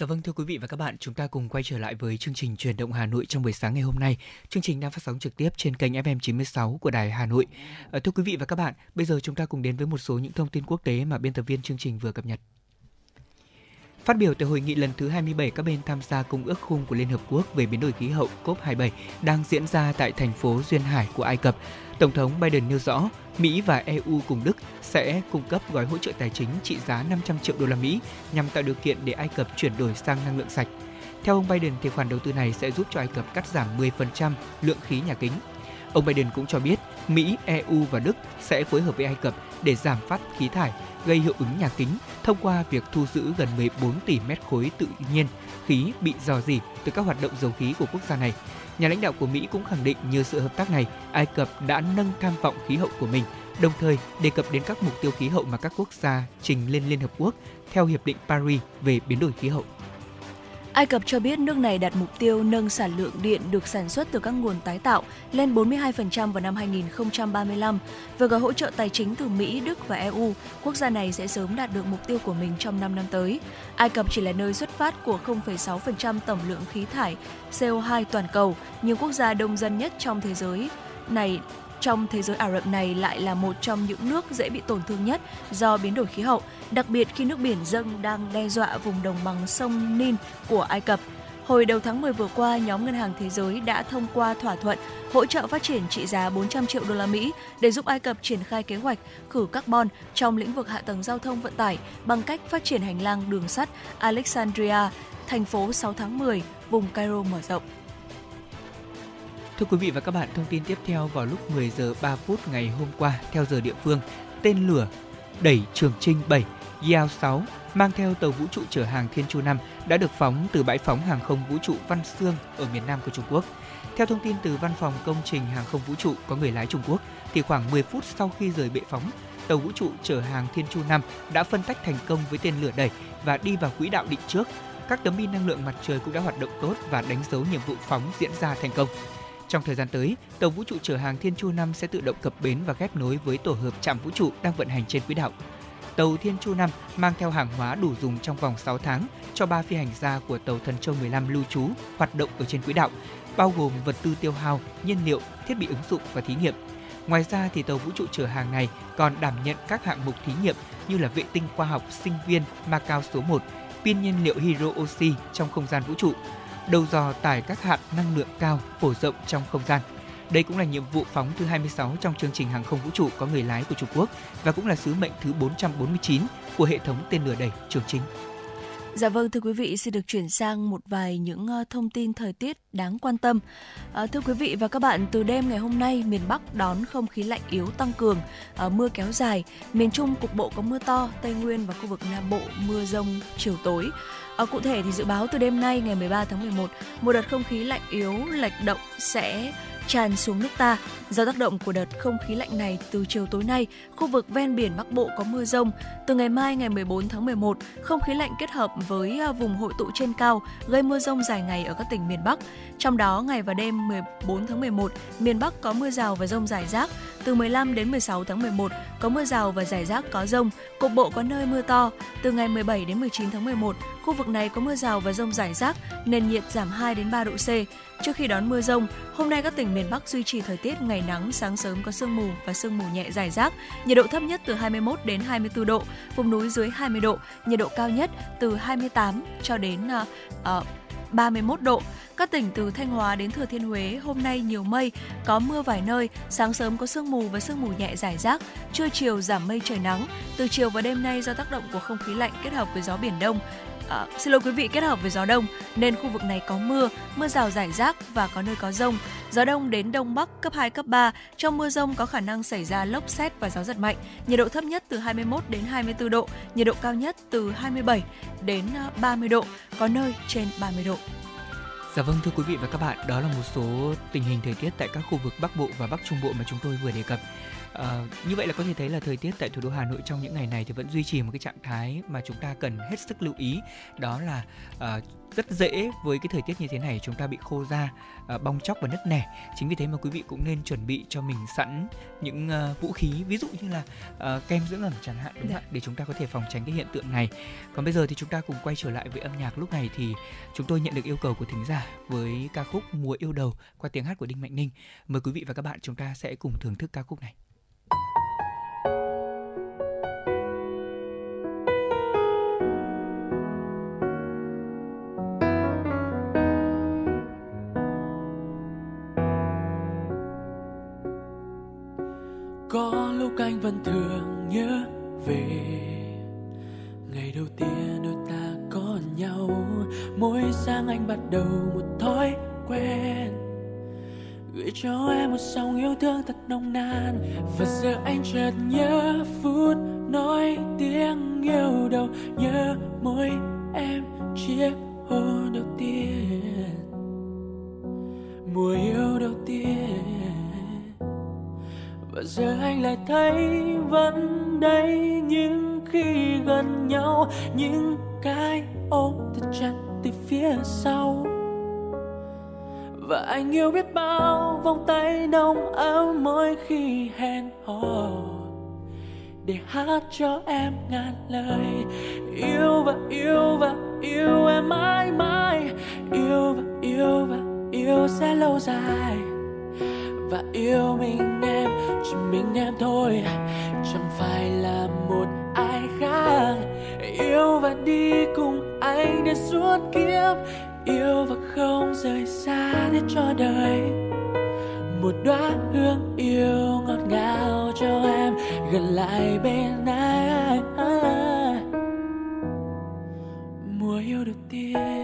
Dạ vâng thưa quý vị và các bạn, chúng ta cùng quay trở lại với chương trình truyền động Hà Nội trong buổi sáng ngày hôm nay. Chương trình đang phát sóng trực tiếp trên kênh FM 96 của Đài Hà Nội. À, thưa quý vị và các bạn, bây giờ chúng ta cùng đến với một số những thông tin quốc tế mà biên tập viên chương trình vừa cập nhật. Phát biểu tại hội nghị lần thứ 27 các bên tham gia Công ước khung của Liên Hợp Quốc về biến đổi khí hậu COP27 đang diễn ra tại thành phố Duyên Hải của Ai Cập, Tổng thống Biden nêu rõ Mỹ và EU cùng Đức sẽ cung cấp gói hỗ trợ tài chính trị giá 500 triệu đô la Mỹ nhằm tạo điều kiện để Ai Cập chuyển đổi sang năng lượng sạch. Theo ông Biden, thì khoản đầu tư này sẽ giúp cho Ai Cập cắt giảm 10% lượng khí nhà kính. Ông Biden cũng cho biết Mỹ, EU và Đức sẽ phối hợp với Ai Cập để giảm phát khí thải gây hiệu ứng nhà kính thông qua việc thu giữ gần 14 tỷ mét khối tự nhiên khí bị dò dỉ từ các hoạt động dầu khí của quốc gia này. Nhà lãnh đạo của Mỹ cũng khẳng định nhờ sự hợp tác này, Ai Cập đã nâng tham vọng khí hậu của mình, đồng thời đề cập đến các mục tiêu khí hậu mà các quốc gia trình lên Liên Hợp Quốc theo Hiệp định Paris về biến đổi khí hậu. Ai Cập cho biết nước này đặt mục tiêu nâng sản lượng điện được sản xuất từ các nguồn tái tạo lên 42% vào năm 2035. Với gói hỗ trợ tài chính từ Mỹ, Đức và EU, quốc gia này sẽ sớm đạt được mục tiêu của mình trong 5 năm tới. Ai Cập chỉ là nơi xuất phát của 0,6% tổng lượng khí thải CO2 toàn cầu, nhưng quốc gia đông dân nhất trong thế giới này trong thế giới Ả Rập này lại là một trong những nước dễ bị tổn thương nhất do biến đổi khí hậu, đặc biệt khi nước biển dâng đang đe dọa vùng đồng bằng sông Nin của Ai Cập. Hồi đầu tháng 10 vừa qua, nhóm Ngân hàng Thế giới đã thông qua thỏa thuận hỗ trợ phát triển trị giá 400 triệu đô la Mỹ để giúp Ai Cập triển khai kế hoạch khử carbon trong lĩnh vực hạ tầng giao thông vận tải bằng cách phát triển hành lang đường sắt Alexandria, thành phố 6 tháng 10, vùng Cairo mở rộng. Thưa quý vị và các bạn, thông tin tiếp theo vào lúc 10 giờ 3 phút ngày hôm qua theo giờ địa phương, tên lửa đẩy Trường Trinh 7 Yao 6 mang theo tàu vũ trụ chở hàng Thiên Chu 5 đã được phóng từ bãi phóng hàng không vũ trụ Văn Xương ở miền Nam của Trung Quốc. Theo thông tin từ Văn phòng Công trình Hàng không Vũ trụ có người lái Trung Quốc, thì khoảng 10 phút sau khi rời bệ phóng, tàu vũ trụ chở hàng Thiên Chu 5 đã phân tách thành công với tên lửa đẩy và đi vào quỹ đạo định trước. Các tấm pin năng lượng mặt trời cũng đã hoạt động tốt và đánh dấu nhiệm vụ phóng diễn ra thành công. Trong thời gian tới, tàu vũ trụ chở hàng Thiên Chu 5 sẽ tự động cập bến và ghép nối với tổ hợp trạm vũ trụ đang vận hành trên quỹ đạo. Tàu Thiên Chu 5 mang theo hàng hóa đủ dùng trong vòng 6 tháng cho ba phi hành gia của tàu Thần Châu 15 lưu trú hoạt động ở trên quỹ đạo, bao gồm vật tư tiêu hao, nhiên liệu, thiết bị ứng dụng và thí nghiệm. Ngoài ra thì tàu vũ trụ chở hàng này còn đảm nhận các hạng mục thí nghiệm như là vệ tinh khoa học sinh viên Macau số 1, pin nhiên liệu hydro oxy trong không gian vũ trụ, đầu dò tải các hạt năng lượng cao phổ rộng trong không gian. Đây cũng là nhiệm vụ phóng thứ 26 trong chương trình hàng không vũ trụ có người lái của Trung Quốc và cũng là sứ mệnh thứ 449 của hệ thống tên lửa đẩy Trường Chính. Dạ vâng thưa quý vị, xin được chuyển sang một vài những ờ, thông tin thời tiết đáng quan tâm. À, thưa quý vị và các bạn, từ đêm ngày hôm nay, miền Bắc đón không khí lạnh yếu tăng cường, à, mưa kéo dài. Miền Trung cục bộ có mưa to, Tây Nguyên và khu vực Nam Bộ mưa rông chiều tối. Ở cụ thể thì dự báo từ đêm nay ngày 13 tháng 11, một đợt không khí lạnh yếu lệch động sẽ tràn xuống nước ta. Do tác động của đợt không khí lạnh này từ chiều tối nay, khu vực ven biển Bắc Bộ có mưa rông. Từ ngày mai ngày 14 tháng 11, không khí lạnh kết hợp với à, vùng hội tụ trên cao gây mưa rông dài ngày ở các tỉnh miền Bắc. Trong đó, ngày và đêm 14 tháng 11, miền Bắc có mưa rào và rông rải rác. Từ 15 đến 16 tháng 11, có mưa rào và rải rác có rông, cục bộ có nơi mưa to. Từ ngày 17 đến 19 tháng 11, khu vực này có mưa rào và rông rải rác, nền nhiệt giảm 2 đến 3 độ C. Trước khi đón mưa rông, hôm nay các tỉnh miền Bắc duy trì thời tiết ngày nắng, sáng sớm có sương mù và sương mù nhẹ rải rác. Nhiệt độ thấp nhất từ 21 đến 24 độ, vùng núi dưới 20 độ, nhiệt độ cao nhất từ 28 cho đến uh, uh, 31 độ. Các tỉnh từ Thanh Hóa đến Thừa Thiên Huế hôm nay nhiều mây, có mưa vài nơi, sáng sớm có sương mù và sương mù nhẹ rải rác, trưa chiều giảm mây trời nắng. Từ chiều và đêm nay do tác động của không khí lạnh kết hợp với gió biển đông, À, xin lỗi quý vị kết hợp với gió đông nên khu vực này có mưa, mưa rào rải rác và có nơi có rông. Gió đông đến đông bắc cấp 2 cấp 3. Trong mưa rông có khả năng xảy ra lốc xét và gió giật mạnh. Nhiệt độ thấp nhất từ 21 đến 24 độ, nhiệt độ cao nhất từ 27 đến ờ, 30 độ, có nơi trên 30 độ. Dạ vâng thưa quý vị và các bạn, đó là một số tình hình thời tiết tại các khu vực Bắc Bộ và Bắc Trung Bộ mà chúng tôi vừa đề cập. À, như vậy là có thể thấy là thời tiết tại thủ đô Hà Nội trong những ngày này thì vẫn duy trì một cái trạng thái mà chúng ta cần hết sức lưu ý đó là uh, rất dễ với cái thời tiết như thế này chúng ta bị khô da, uh, bong chóc và nứt nẻ. Chính vì thế mà quý vị cũng nên chuẩn bị cho mình sẵn những uh, vũ khí ví dụ như là uh, kem dưỡng ẩm chẳng hạn đúng không ạ để chúng ta có thể phòng tránh cái hiện tượng này. Còn bây giờ thì chúng ta cùng quay trở lại với âm nhạc lúc này thì chúng tôi nhận được yêu cầu của thính giả với ca khúc Mùa yêu đầu qua tiếng hát của Đinh Mạnh Ninh. Mời quý vị và các bạn chúng ta sẽ cùng thưởng thức ca khúc này. Chợt nhớ để hát cho em ngàn lời. Yêu và yêu và yêu em mãi mãi. Yêu và yêu và yêu sẽ lâu dài. Và yêu mình em, chỉ mình em thôi. Chẳng phải là một ai khác. Yêu và đi cùng anh đến suốt kiếp. Yêu và không rời xa để cho đời. Một đóa hương yêu ngọt ngào cho em gần lại bên anh mùa yêu đầu tiên.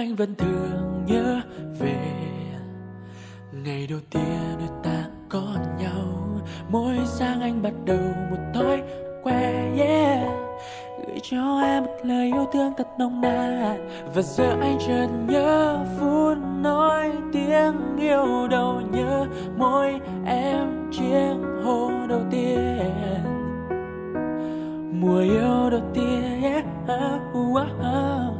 Anh vẫn thường nhớ về ngày đầu tiên đôi ta có nhau mỗi sáng anh bắt đầu một thói quen yeah gửi cho em một lời yêu thương thật nồng nàn và giờ anh chợt nhớ phút nói tiếng yêu đầu nhớ môi em chiếc hôn đầu tiên mùa yêu đầu tiên yeah. uh, uh, uh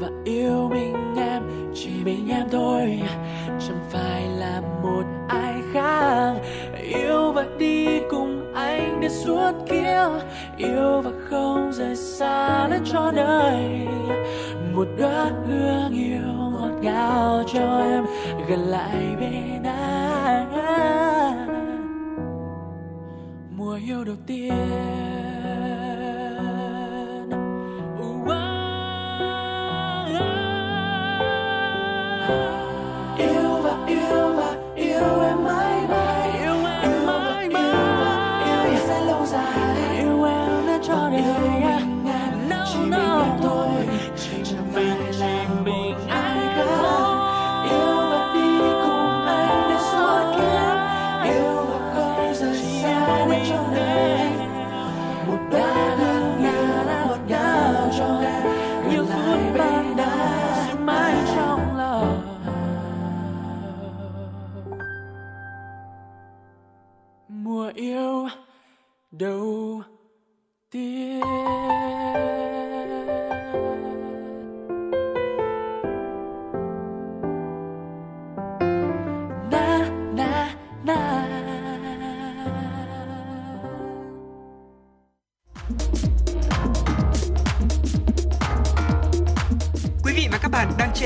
và yêu mình em, chỉ mình em thôi. Chẳng phải là một ai khác. Yêu và đi cùng anh đến suốt kiếp yêu và không rời xa đến cho đời. Một đóa hương yêu ngọt ngào cho em, gần lại bên anh. Mùa yêu đầu tiên.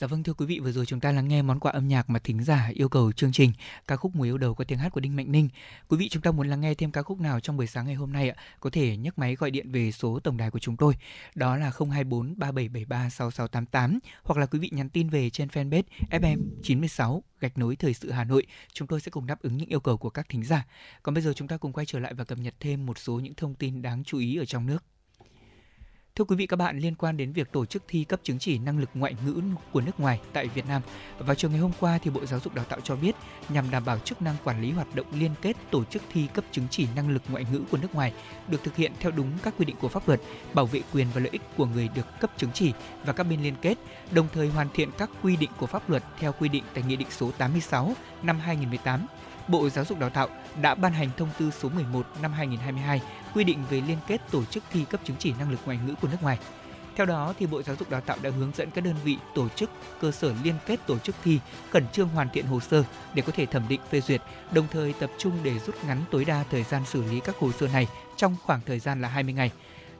Dạ vâng thưa quý vị, vừa rồi chúng ta lắng nghe món quà âm nhạc mà thính giả yêu cầu chương trình ca khúc Mùa yêu đầu có tiếng hát của Đinh Mạnh Ninh. Quý vị chúng ta muốn lắng nghe thêm ca khúc nào trong buổi sáng ngày hôm nay ạ, có thể nhấc máy gọi điện về số tổng đài của chúng tôi. Đó là 024 3773 6688 hoặc là quý vị nhắn tin về trên fanpage FM 96 gạch nối thời sự Hà Nội. Chúng tôi sẽ cùng đáp ứng những yêu cầu của các thính giả. Còn bây giờ chúng ta cùng quay trở lại và cập nhật thêm một số những thông tin đáng chú ý ở trong nước. Thưa quý vị các bạn, liên quan đến việc tổ chức thi cấp chứng chỉ năng lực ngoại ngữ của nước ngoài tại Việt Nam, vào chiều ngày hôm qua thì Bộ Giáo dục Đào tạo cho biết nhằm đảm bảo chức năng quản lý hoạt động liên kết tổ chức thi cấp chứng chỉ năng lực ngoại ngữ của nước ngoài được thực hiện theo đúng các quy định của pháp luật, bảo vệ quyền và lợi ích của người được cấp chứng chỉ và các bên liên kết, đồng thời hoàn thiện các quy định của pháp luật theo quy định tại Nghị định số 86 năm 2018 Bộ Giáo dục Đào tạo đã ban hành thông tư số 11 năm 2022 quy định về liên kết tổ chức thi cấp chứng chỉ năng lực ngoại ngữ của nước ngoài. Theo đó, thì Bộ Giáo dục Đào tạo đã hướng dẫn các đơn vị tổ chức cơ sở liên kết tổ chức thi khẩn trương hoàn thiện hồ sơ để có thể thẩm định phê duyệt, đồng thời tập trung để rút ngắn tối đa thời gian xử lý các hồ sơ này trong khoảng thời gian là 20 ngày.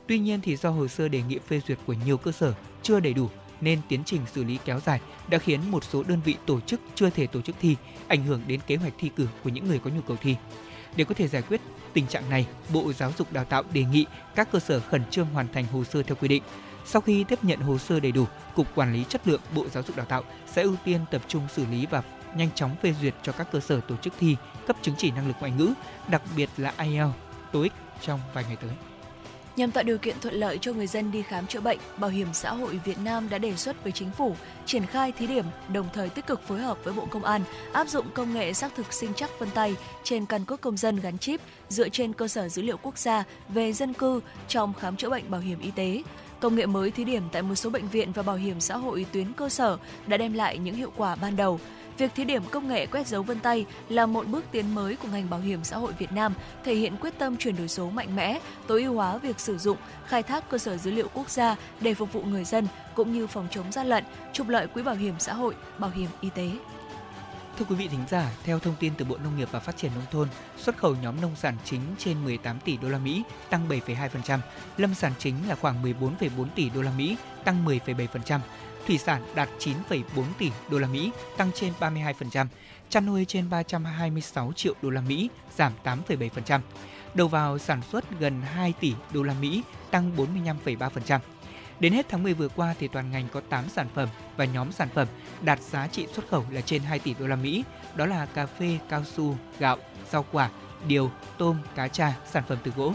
Tuy nhiên thì do hồ sơ đề nghị phê duyệt của nhiều cơ sở chưa đầy đủ nên tiến trình xử lý kéo dài đã khiến một số đơn vị tổ chức chưa thể tổ chức thi, ảnh hưởng đến kế hoạch thi cử của những người có nhu cầu thi. Để có thể giải quyết tình trạng này, Bộ Giáo dục Đào tạo đề nghị các cơ sở khẩn trương hoàn thành hồ sơ theo quy định. Sau khi tiếp nhận hồ sơ đầy đủ, Cục Quản lý Chất lượng Bộ Giáo dục Đào tạo sẽ ưu tiên tập trung xử lý và nhanh chóng phê duyệt cho các cơ sở tổ chức thi cấp chứng chỉ năng lực ngoại ngữ, đặc biệt là IELTS, TOEIC trong vài ngày tới. Nhằm tạo điều kiện thuận lợi cho người dân đi khám chữa bệnh, Bảo hiểm xã hội Việt Nam đã đề xuất với chính phủ triển khai thí điểm, đồng thời tích cực phối hợp với Bộ Công an áp dụng công nghệ xác thực sinh chắc vân tay trên căn cước công dân gắn chip dựa trên cơ sở dữ liệu quốc gia về dân cư trong khám chữa bệnh bảo hiểm y tế. Công nghệ mới thí điểm tại một số bệnh viện và bảo hiểm xã hội tuyến cơ sở đã đem lại những hiệu quả ban đầu. Việc thí điểm công nghệ quét dấu vân tay là một bước tiến mới của ngành bảo hiểm xã hội Việt Nam, thể hiện quyết tâm chuyển đổi số mạnh mẽ, tối ưu hóa việc sử dụng, khai thác cơ sở dữ liệu quốc gia để phục vụ người dân cũng như phòng chống gian lận, trục lợi quỹ bảo hiểm xã hội, bảo hiểm y tế. Thưa quý vị thính giả, theo thông tin từ Bộ Nông nghiệp và Phát triển nông thôn, xuất khẩu nhóm nông sản chính trên 18 tỷ đô la Mỹ, tăng 7,2%, lâm sản chính là khoảng 14,4 tỷ đô la Mỹ, tăng 10,7%, thủy sản đạt 9,4 tỷ đô la Mỹ, tăng trên 32%, chăn nuôi trên 326 triệu đô la Mỹ, giảm 8,7%. Đầu vào sản xuất gần 2 tỷ đô la Mỹ, tăng 45,3%. Đến hết tháng 10 vừa qua thì toàn ngành có 8 sản phẩm và nhóm sản phẩm đạt giá trị xuất khẩu là trên 2 tỷ đô la Mỹ, đó là cà phê, cao su, gạo, rau quả, điều, tôm, cá tra, sản phẩm từ gỗ.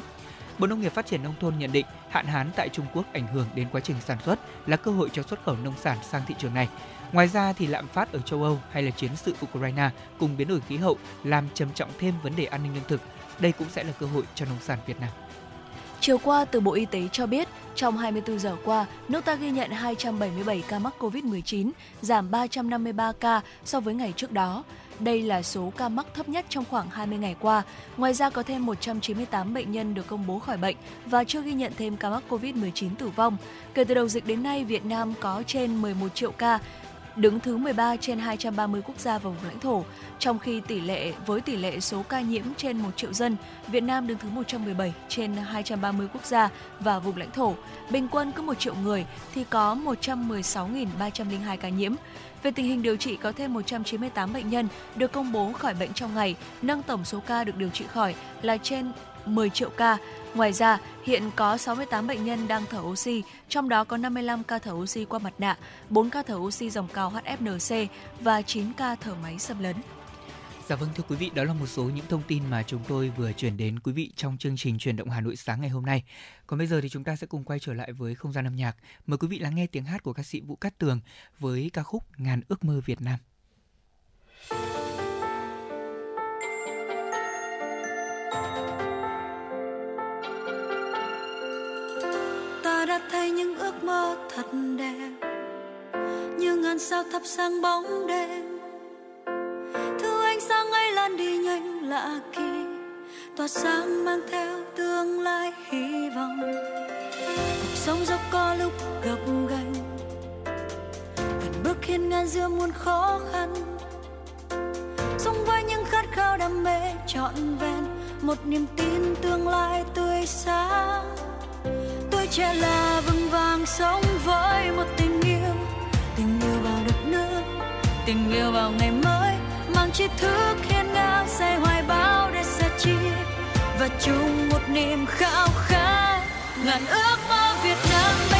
Bộ Nông nghiệp Phát triển nông thôn nhận định hạn hán tại Trung Quốc ảnh hưởng đến quá trình sản xuất là cơ hội cho xuất khẩu nông sản sang thị trường này. Ngoài ra thì lạm phát ở châu Âu hay là chiến sự Ukraine cùng biến đổi khí hậu làm trầm trọng thêm vấn đề an ninh lương thực. Đây cũng sẽ là cơ hội cho nông sản Việt Nam. Chiều qua, từ Bộ Y tế cho biết, trong 24 giờ qua, nước ta ghi nhận 277 ca mắc COVID-19, giảm 353 ca so với ngày trước đó. Đây là số ca mắc thấp nhất trong khoảng 20 ngày qua. Ngoài ra có thêm 198 bệnh nhân được công bố khỏi bệnh và chưa ghi nhận thêm ca mắc COVID-19 tử vong. Kể từ đầu dịch đến nay, Việt Nam có trên 11 triệu ca, đứng thứ 13 trên 230 quốc gia và vùng lãnh thổ. Trong khi tỷ lệ với tỷ lệ số ca nhiễm trên 1 triệu dân, Việt Nam đứng thứ 117 trên 230 quốc gia và vùng lãnh thổ. Bình quân cứ 1 triệu người thì có 116.302 ca nhiễm. Về tình hình điều trị có thêm 198 bệnh nhân được công bố khỏi bệnh trong ngày, nâng tổng số ca được điều trị khỏi là trên 10 triệu ca. Ngoài ra, hiện có 68 bệnh nhân đang thở oxy, trong đó có 55 ca thở oxy qua mặt nạ, 4 ca thở oxy dòng cao HFNC và 9 ca thở máy xâm lấn. Dạ vâng thưa quý vị, đó là một số những thông tin mà chúng tôi vừa chuyển đến quý vị trong chương trình truyền động Hà Nội sáng ngày hôm nay. Còn bây giờ thì chúng ta sẽ cùng quay trở lại với không gian âm nhạc. Mời quý vị lắng nghe tiếng hát của ca sĩ Vũ Cát Tường với ca khúc Ngàn ước mơ Việt Nam. ta đã thấy những ước mơ thật đẹp như ngàn sao thắp sáng bóng đêm lạ kỳ, tỏa sáng mang theo tương lai hy vọng. Cuộc sống dẫu có lúc gập ghềnh, từng bước hiên ngang giữa muôn khó khăn. Sống với những khát khao đam mê trọn vẹn, một niềm tin tương lai tươi sáng. Tuổi trẻ là vững vàng sống với một tình yêu tình yêu vào đất nước, tình yêu vào ngày mới hàng tri thức hiên ngang, say hoài bão để sẻ chia và chung một niềm khao khát. Ngàn ước mơ Việt Nam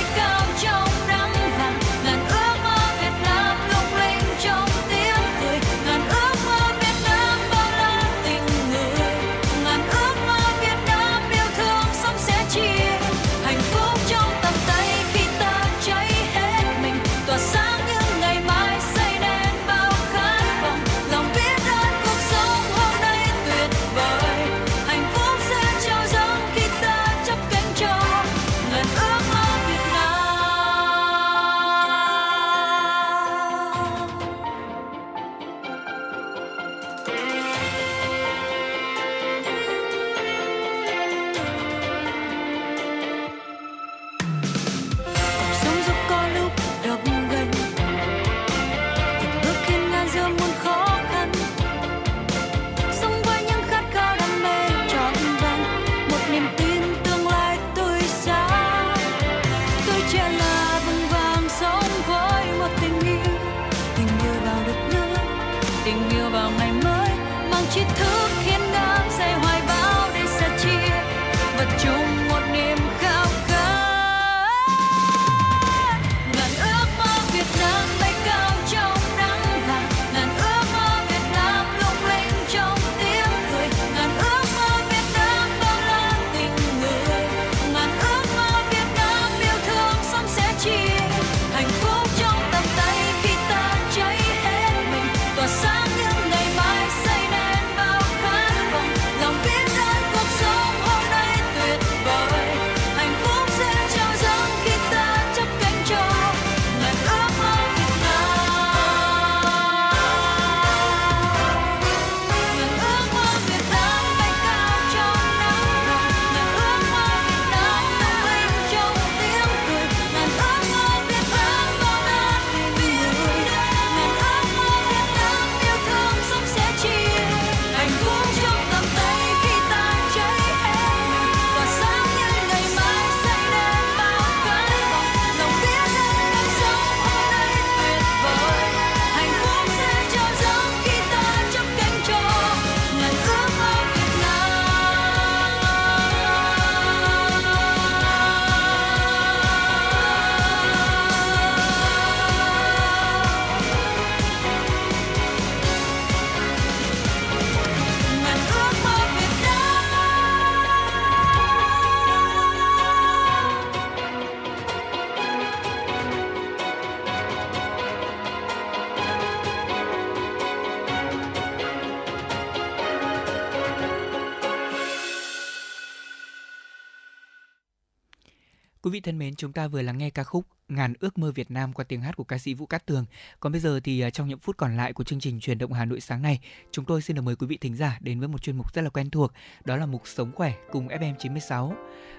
vị thân mến, chúng ta vừa lắng nghe ca khúc Ngàn ước mơ Việt Nam qua tiếng hát của ca sĩ Vũ Cát Tường. Còn bây giờ thì à, trong những phút còn lại của chương trình truyền động Hà Nội sáng nay, chúng tôi xin được mời quý vị thính giả đến với một chuyên mục rất là quen thuộc, đó là mục Sống khỏe cùng FM 96.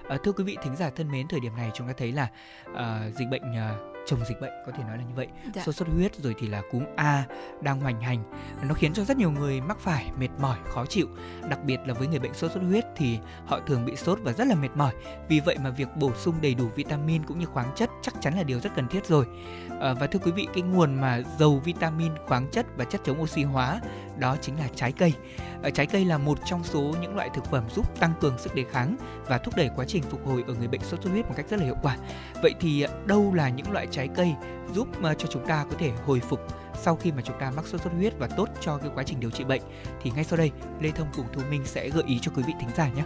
À, thưa quý vị thính giả thân mến, thời điểm này chúng ta thấy là à, dịch bệnh à, chồng dịch bệnh có thể nói là như vậy. Dạ. sốt xuất huyết rồi thì là cúm a đang hoành hành. Nó khiến cho rất nhiều người mắc phải mệt mỏi khó chịu. Đặc biệt là với người bệnh sốt xuất huyết thì họ thường bị sốt và rất là mệt mỏi. Vì vậy mà việc bổ sung đầy đủ vitamin cũng như khoáng chất chắc chắn là điều rất cần thiết rồi. À, và thưa quý vị cái nguồn mà giàu vitamin khoáng chất và chất chống oxy hóa đó chính là trái cây ờ, trái cây là một trong số những loại thực phẩm giúp tăng cường sức đề kháng và thúc đẩy quá trình phục hồi ở người bệnh sốt xuất huyết một cách rất là hiệu quả vậy thì ờ, đâu là những loại trái cây giúp ờ, cho chúng ta có thể hồi phục sau khi mà chúng ta mắc sốt xuất huyết và tốt cho cái quá trình điều trị bệnh thì ngay sau đây Lê Thông cùng Thu Minh sẽ gợi ý cho quý vị thính giả nhé.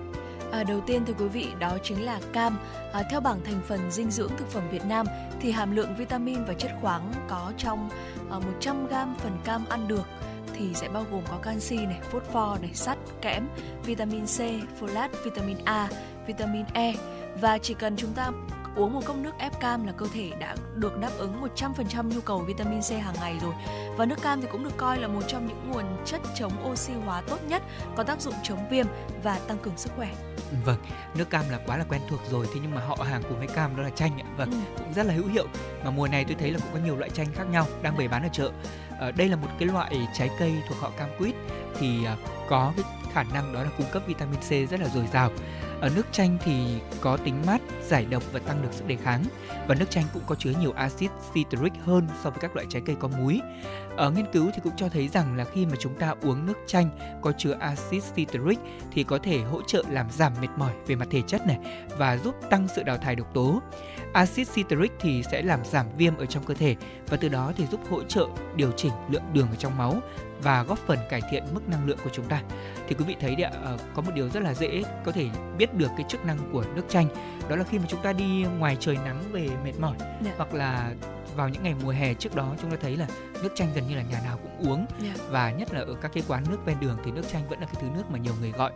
À, đầu tiên thưa quý vị đó chính là cam. À, theo bảng thành phần dinh dưỡng thực phẩm Việt Nam thì hàm lượng vitamin và chất khoáng có trong à, 100 g phần cam ăn được thì sẽ bao gồm có canxi này, phốt pho này, sắt, kẽm, vitamin C, folate, vitamin A, vitamin E và chỉ cần chúng ta uống một cốc nước ép cam là cơ thể đã được đáp ứng 100% nhu cầu vitamin C hàng ngày rồi. Và nước cam thì cũng được coi là một trong những nguồn chất chống oxy hóa tốt nhất, có tác dụng chống viêm và tăng cường sức khỏe. Vâng, nước cam là quá là quen thuộc rồi thế nhưng mà họ hàng cùng với cam đó là chanh ạ. Vâng, Ừ. cũng rất là hữu hiệu. Mà mùa này tôi thấy là cũng có nhiều loại chanh khác nhau đang bày bán ở chợ. Ờ, đây là một cái loại trái cây thuộc họ cam quýt thì à, có cái khả năng đó là cung cấp vitamin C rất là dồi dào. Ở nước chanh thì có tính mát, giải độc và tăng được sức đề kháng. Và nước chanh cũng có chứa nhiều axit citric hơn so với các loại trái cây có muối. Ở ờ, nghiên cứu thì cũng cho thấy rằng là khi mà chúng ta uống nước chanh có chứa axit citric thì có thể hỗ trợ làm giảm mệt mỏi về mặt thể chất này và giúp tăng sự đào thải độc tố. Axit citric thì sẽ làm giảm viêm ở trong cơ thể và từ đó thì giúp hỗ trợ điều chỉnh lượng đường ở trong máu và góp phần cải thiện mức năng lượng của chúng ta. Thì quý vị thấy đấy ạ, ờ, có một điều rất là dễ có thể biết được cái chức năng của nước chanh đó là khi mà chúng ta đi ngoài trời nắng về mệt mỏi Dạ. hoặc là vào những ngày mùa hè trước đó chúng ta thấy là nước chanh gần như là nhà nào cũng uống Dạ. và nhất là ở các cái quán nước ven đường thì nước chanh vẫn là cái thứ nước mà nhiều người gọi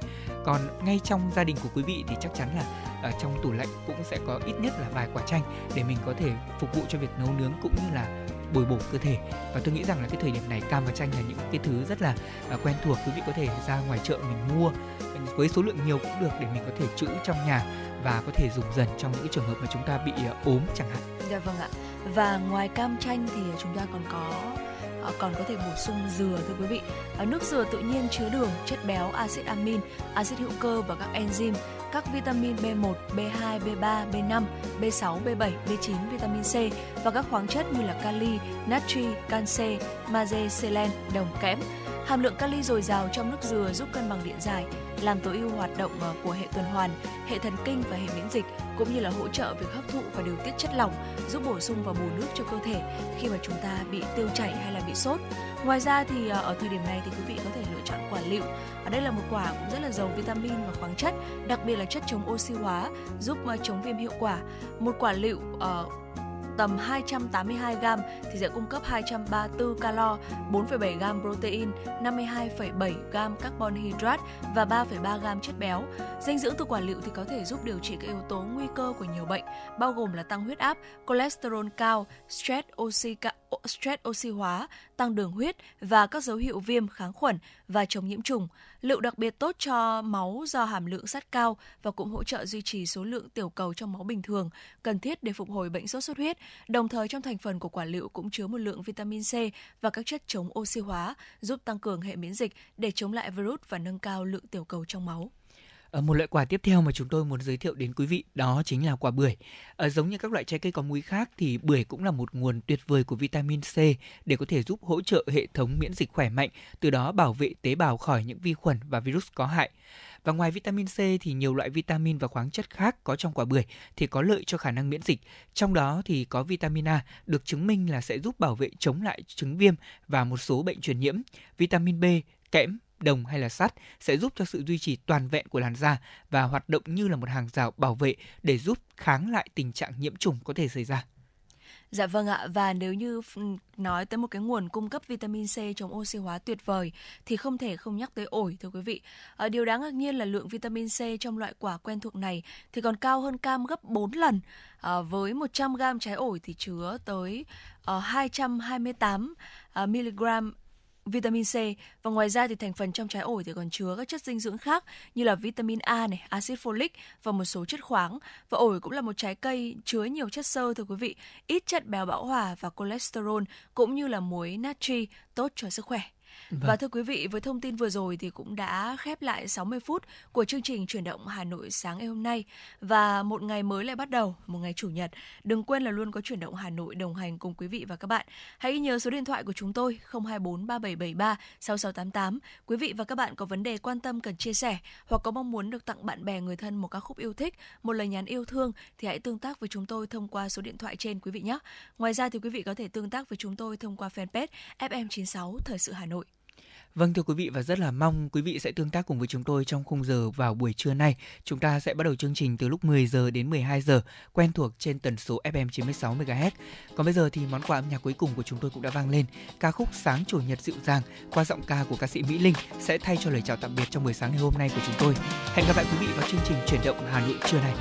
còn ngay trong gia đình của quý vị thì chắc chắn là ở trong tủ lạnh cũng sẽ có ít nhất là vài quả chanh để mình có thể phục vụ cho việc nấu nướng cũng như là bồi bổ cơ thể và tôi nghĩ rằng là cái thời điểm này cam và chanh là những cái thứ rất là à, quen thuộc quý vị có thể ra ngoài chợ mình mua với số lượng nhiều cũng được để mình có thể trữ trong nhà và có thể dùng dần trong những trường hợp mà chúng ta bị à, ốm chẳng hạn Dạ vâng ạ. Và ngoài cam chanh thì chúng ta còn có à, còn có thể bổ sung dừa thưa quý vị. Nước dừa tự nhiên chứa đường, chất béo, axit amin, axit hữu cơ và các enzyme, các vitamin B1, B2, B3, B5, B6, B7, B9, vitamin C và các khoáng chất như là kali, natri, canxi, magie, selen, đồng, kẽm. Hàm lượng kali dồi dào trong nước dừa giúp cân bằng điện giải, làm tối ưu hoạt động ờ, của hệ tuần hoàn, hệ thần kinh và hệ miễn dịch cũng như là hỗ trợ việc hấp thụ và điều tiết chất lỏng, giúp bổ sung và bù nước cho cơ thể khi mà chúng ta bị tiêu chảy hay là bị sốt. Ngoài ra thì ờ, ở thời điểm này thì quý vị có thể chọn quả lựu. Ở đây là một quả cũng rất là giàu vitamin và khoáng chất, đặc biệt là chất chống oxy hóa, giúp ờ, chống viêm hiệu quả. Một quả lựu uh, tầm 282 g thì sẽ cung cấp 234 calo, 4,7 g protein, 52,7 g carbon hydrate và 3,3 g chất béo. Dinh dưỡng từ quả lựu thì có thể giúp điều trị các yếu tố nguy cơ của nhiều bệnh, bao gồm là tăng huyết áp, cholesterol cao, stress oxy stress oxy hóa, tăng đường huyết và các dấu hiệu viêm kháng khuẩn và chống nhiễm trùng. Lựu đặc biệt tốt cho máu do hàm lượng sắt cao và cũng hỗ trợ duy trì số lượng tiểu cầu trong máu bình thường, cần thiết để phục hồi bệnh sốt xuất huyết. Đồng thời trong thành phần của quả lựu cũng chứa một lượng vitamin C và các chất chống oxy hóa, giúp tăng cường hệ miễn dịch để chống lại virus và nâng cao lượng tiểu cầu trong máu. Ờ, một loại quả tiếp theo mà chúng tôi muốn giới thiệu đến quý vị đó chính là quả bưởi. À, giống như các loại trái cây có múi khác thì bưởi cũng là một nguồn tuyệt vời của vitamin C để có thể giúp hỗ trợ hệ thống miễn dịch khỏe mạnh, từ đó bảo vệ tế bào khỏi những vi khuẩn và virus có hại. Và ngoài vitamin C thì nhiều loại vitamin và khoáng chất khác có trong quả bưởi thì có lợi cho khả năng miễn dịch. Trong đó thì có vitamin A được chứng minh là sẽ giúp bảo vệ chống lại chứng viêm và một số bệnh truyền nhiễm. Vitamin B, kẽm, đồng hay là sắt sẽ giúp cho sự duy trì toàn vẹn của làn da và hoạt động như là một hàng rào bảo vệ để giúp kháng lại tình trạng nhiễm trùng có thể xảy ra. Dạ vâng ạ và nếu như nói tới một cái nguồn cung cấp vitamin C chống oxy hóa tuyệt vời thì không thể không nhắc tới ổi thưa quý vị. À, điều đáng ngạc nhiên là lượng vitamin C trong loại quả quen thuộc này thì còn cao hơn cam gấp 4 lần. À, với 100 g trái ổi thì chứa tới uh, 228 uh, mg vitamin C và ngoài ra thì thành phần trong trái ổi thì còn chứa các chất dinh dưỡng khác như là vitamin A này, axit folic và một số chất khoáng. Và ổi cũng là một trái cây chứa nhiều chất xơ thưa quý vị, ít chất béo bão hòa và cholesterol cũng như là muối natri tốt cho sức khỏe. Vâng. Và thưa quý vị, với thông tin vừa rồi thì cũng đã khép lại 60 phút của chương trình chuyển động Hà Nội sáng ngày hôm nay và một ngày mới lại bắt đầu, một ngày chủ nhật. Đừng quên là luôn có chuyển động Hà Nội đồng hành cùng quý vị và các bạn. Hãy nhớ số điện thoại của chúng tôi 024 3773 6688. Quý vị và các bạn có vấn đề quan tâm cần chia sẻ hoặc có mong muốn được tặng bạn bè người thân một ca khúc yêu thích, một lời nhắn yêu thương thì hãy tương tác với chúng tôi thông qua số điện thoại trên quý vị nhé. Ngoài ra thì quý vị có thể tương tác với chúng tôi thông qua fanpage FM96 Thời sự Hà Nội. Vâng thưa quý vị và rất là mong quý vị sẽ tương tác cùng với chúng tôi trong khung giờ vào buổi trưa nay. Chúng ta sẽ bắt đầu chương trình từ lúc 10 giờ đến 12 giờ, quen thuộc trên tần số FM 96 MHz. Còn bây giờ thì món quà âm nhạc cuối cùng của chúng tôi cũng đã vang lên. Ca khúc Sáng chủ nhật dịu dàng qua giọng ca của ca sĩ Mỹ Linh sẽ thay cho lời chào tạm biệt trong buổi sáng ngày hôm nay của chúng tôi. Hẹn gặp lại quý vị vào chương trình chuyển động Hà Nội trưa nay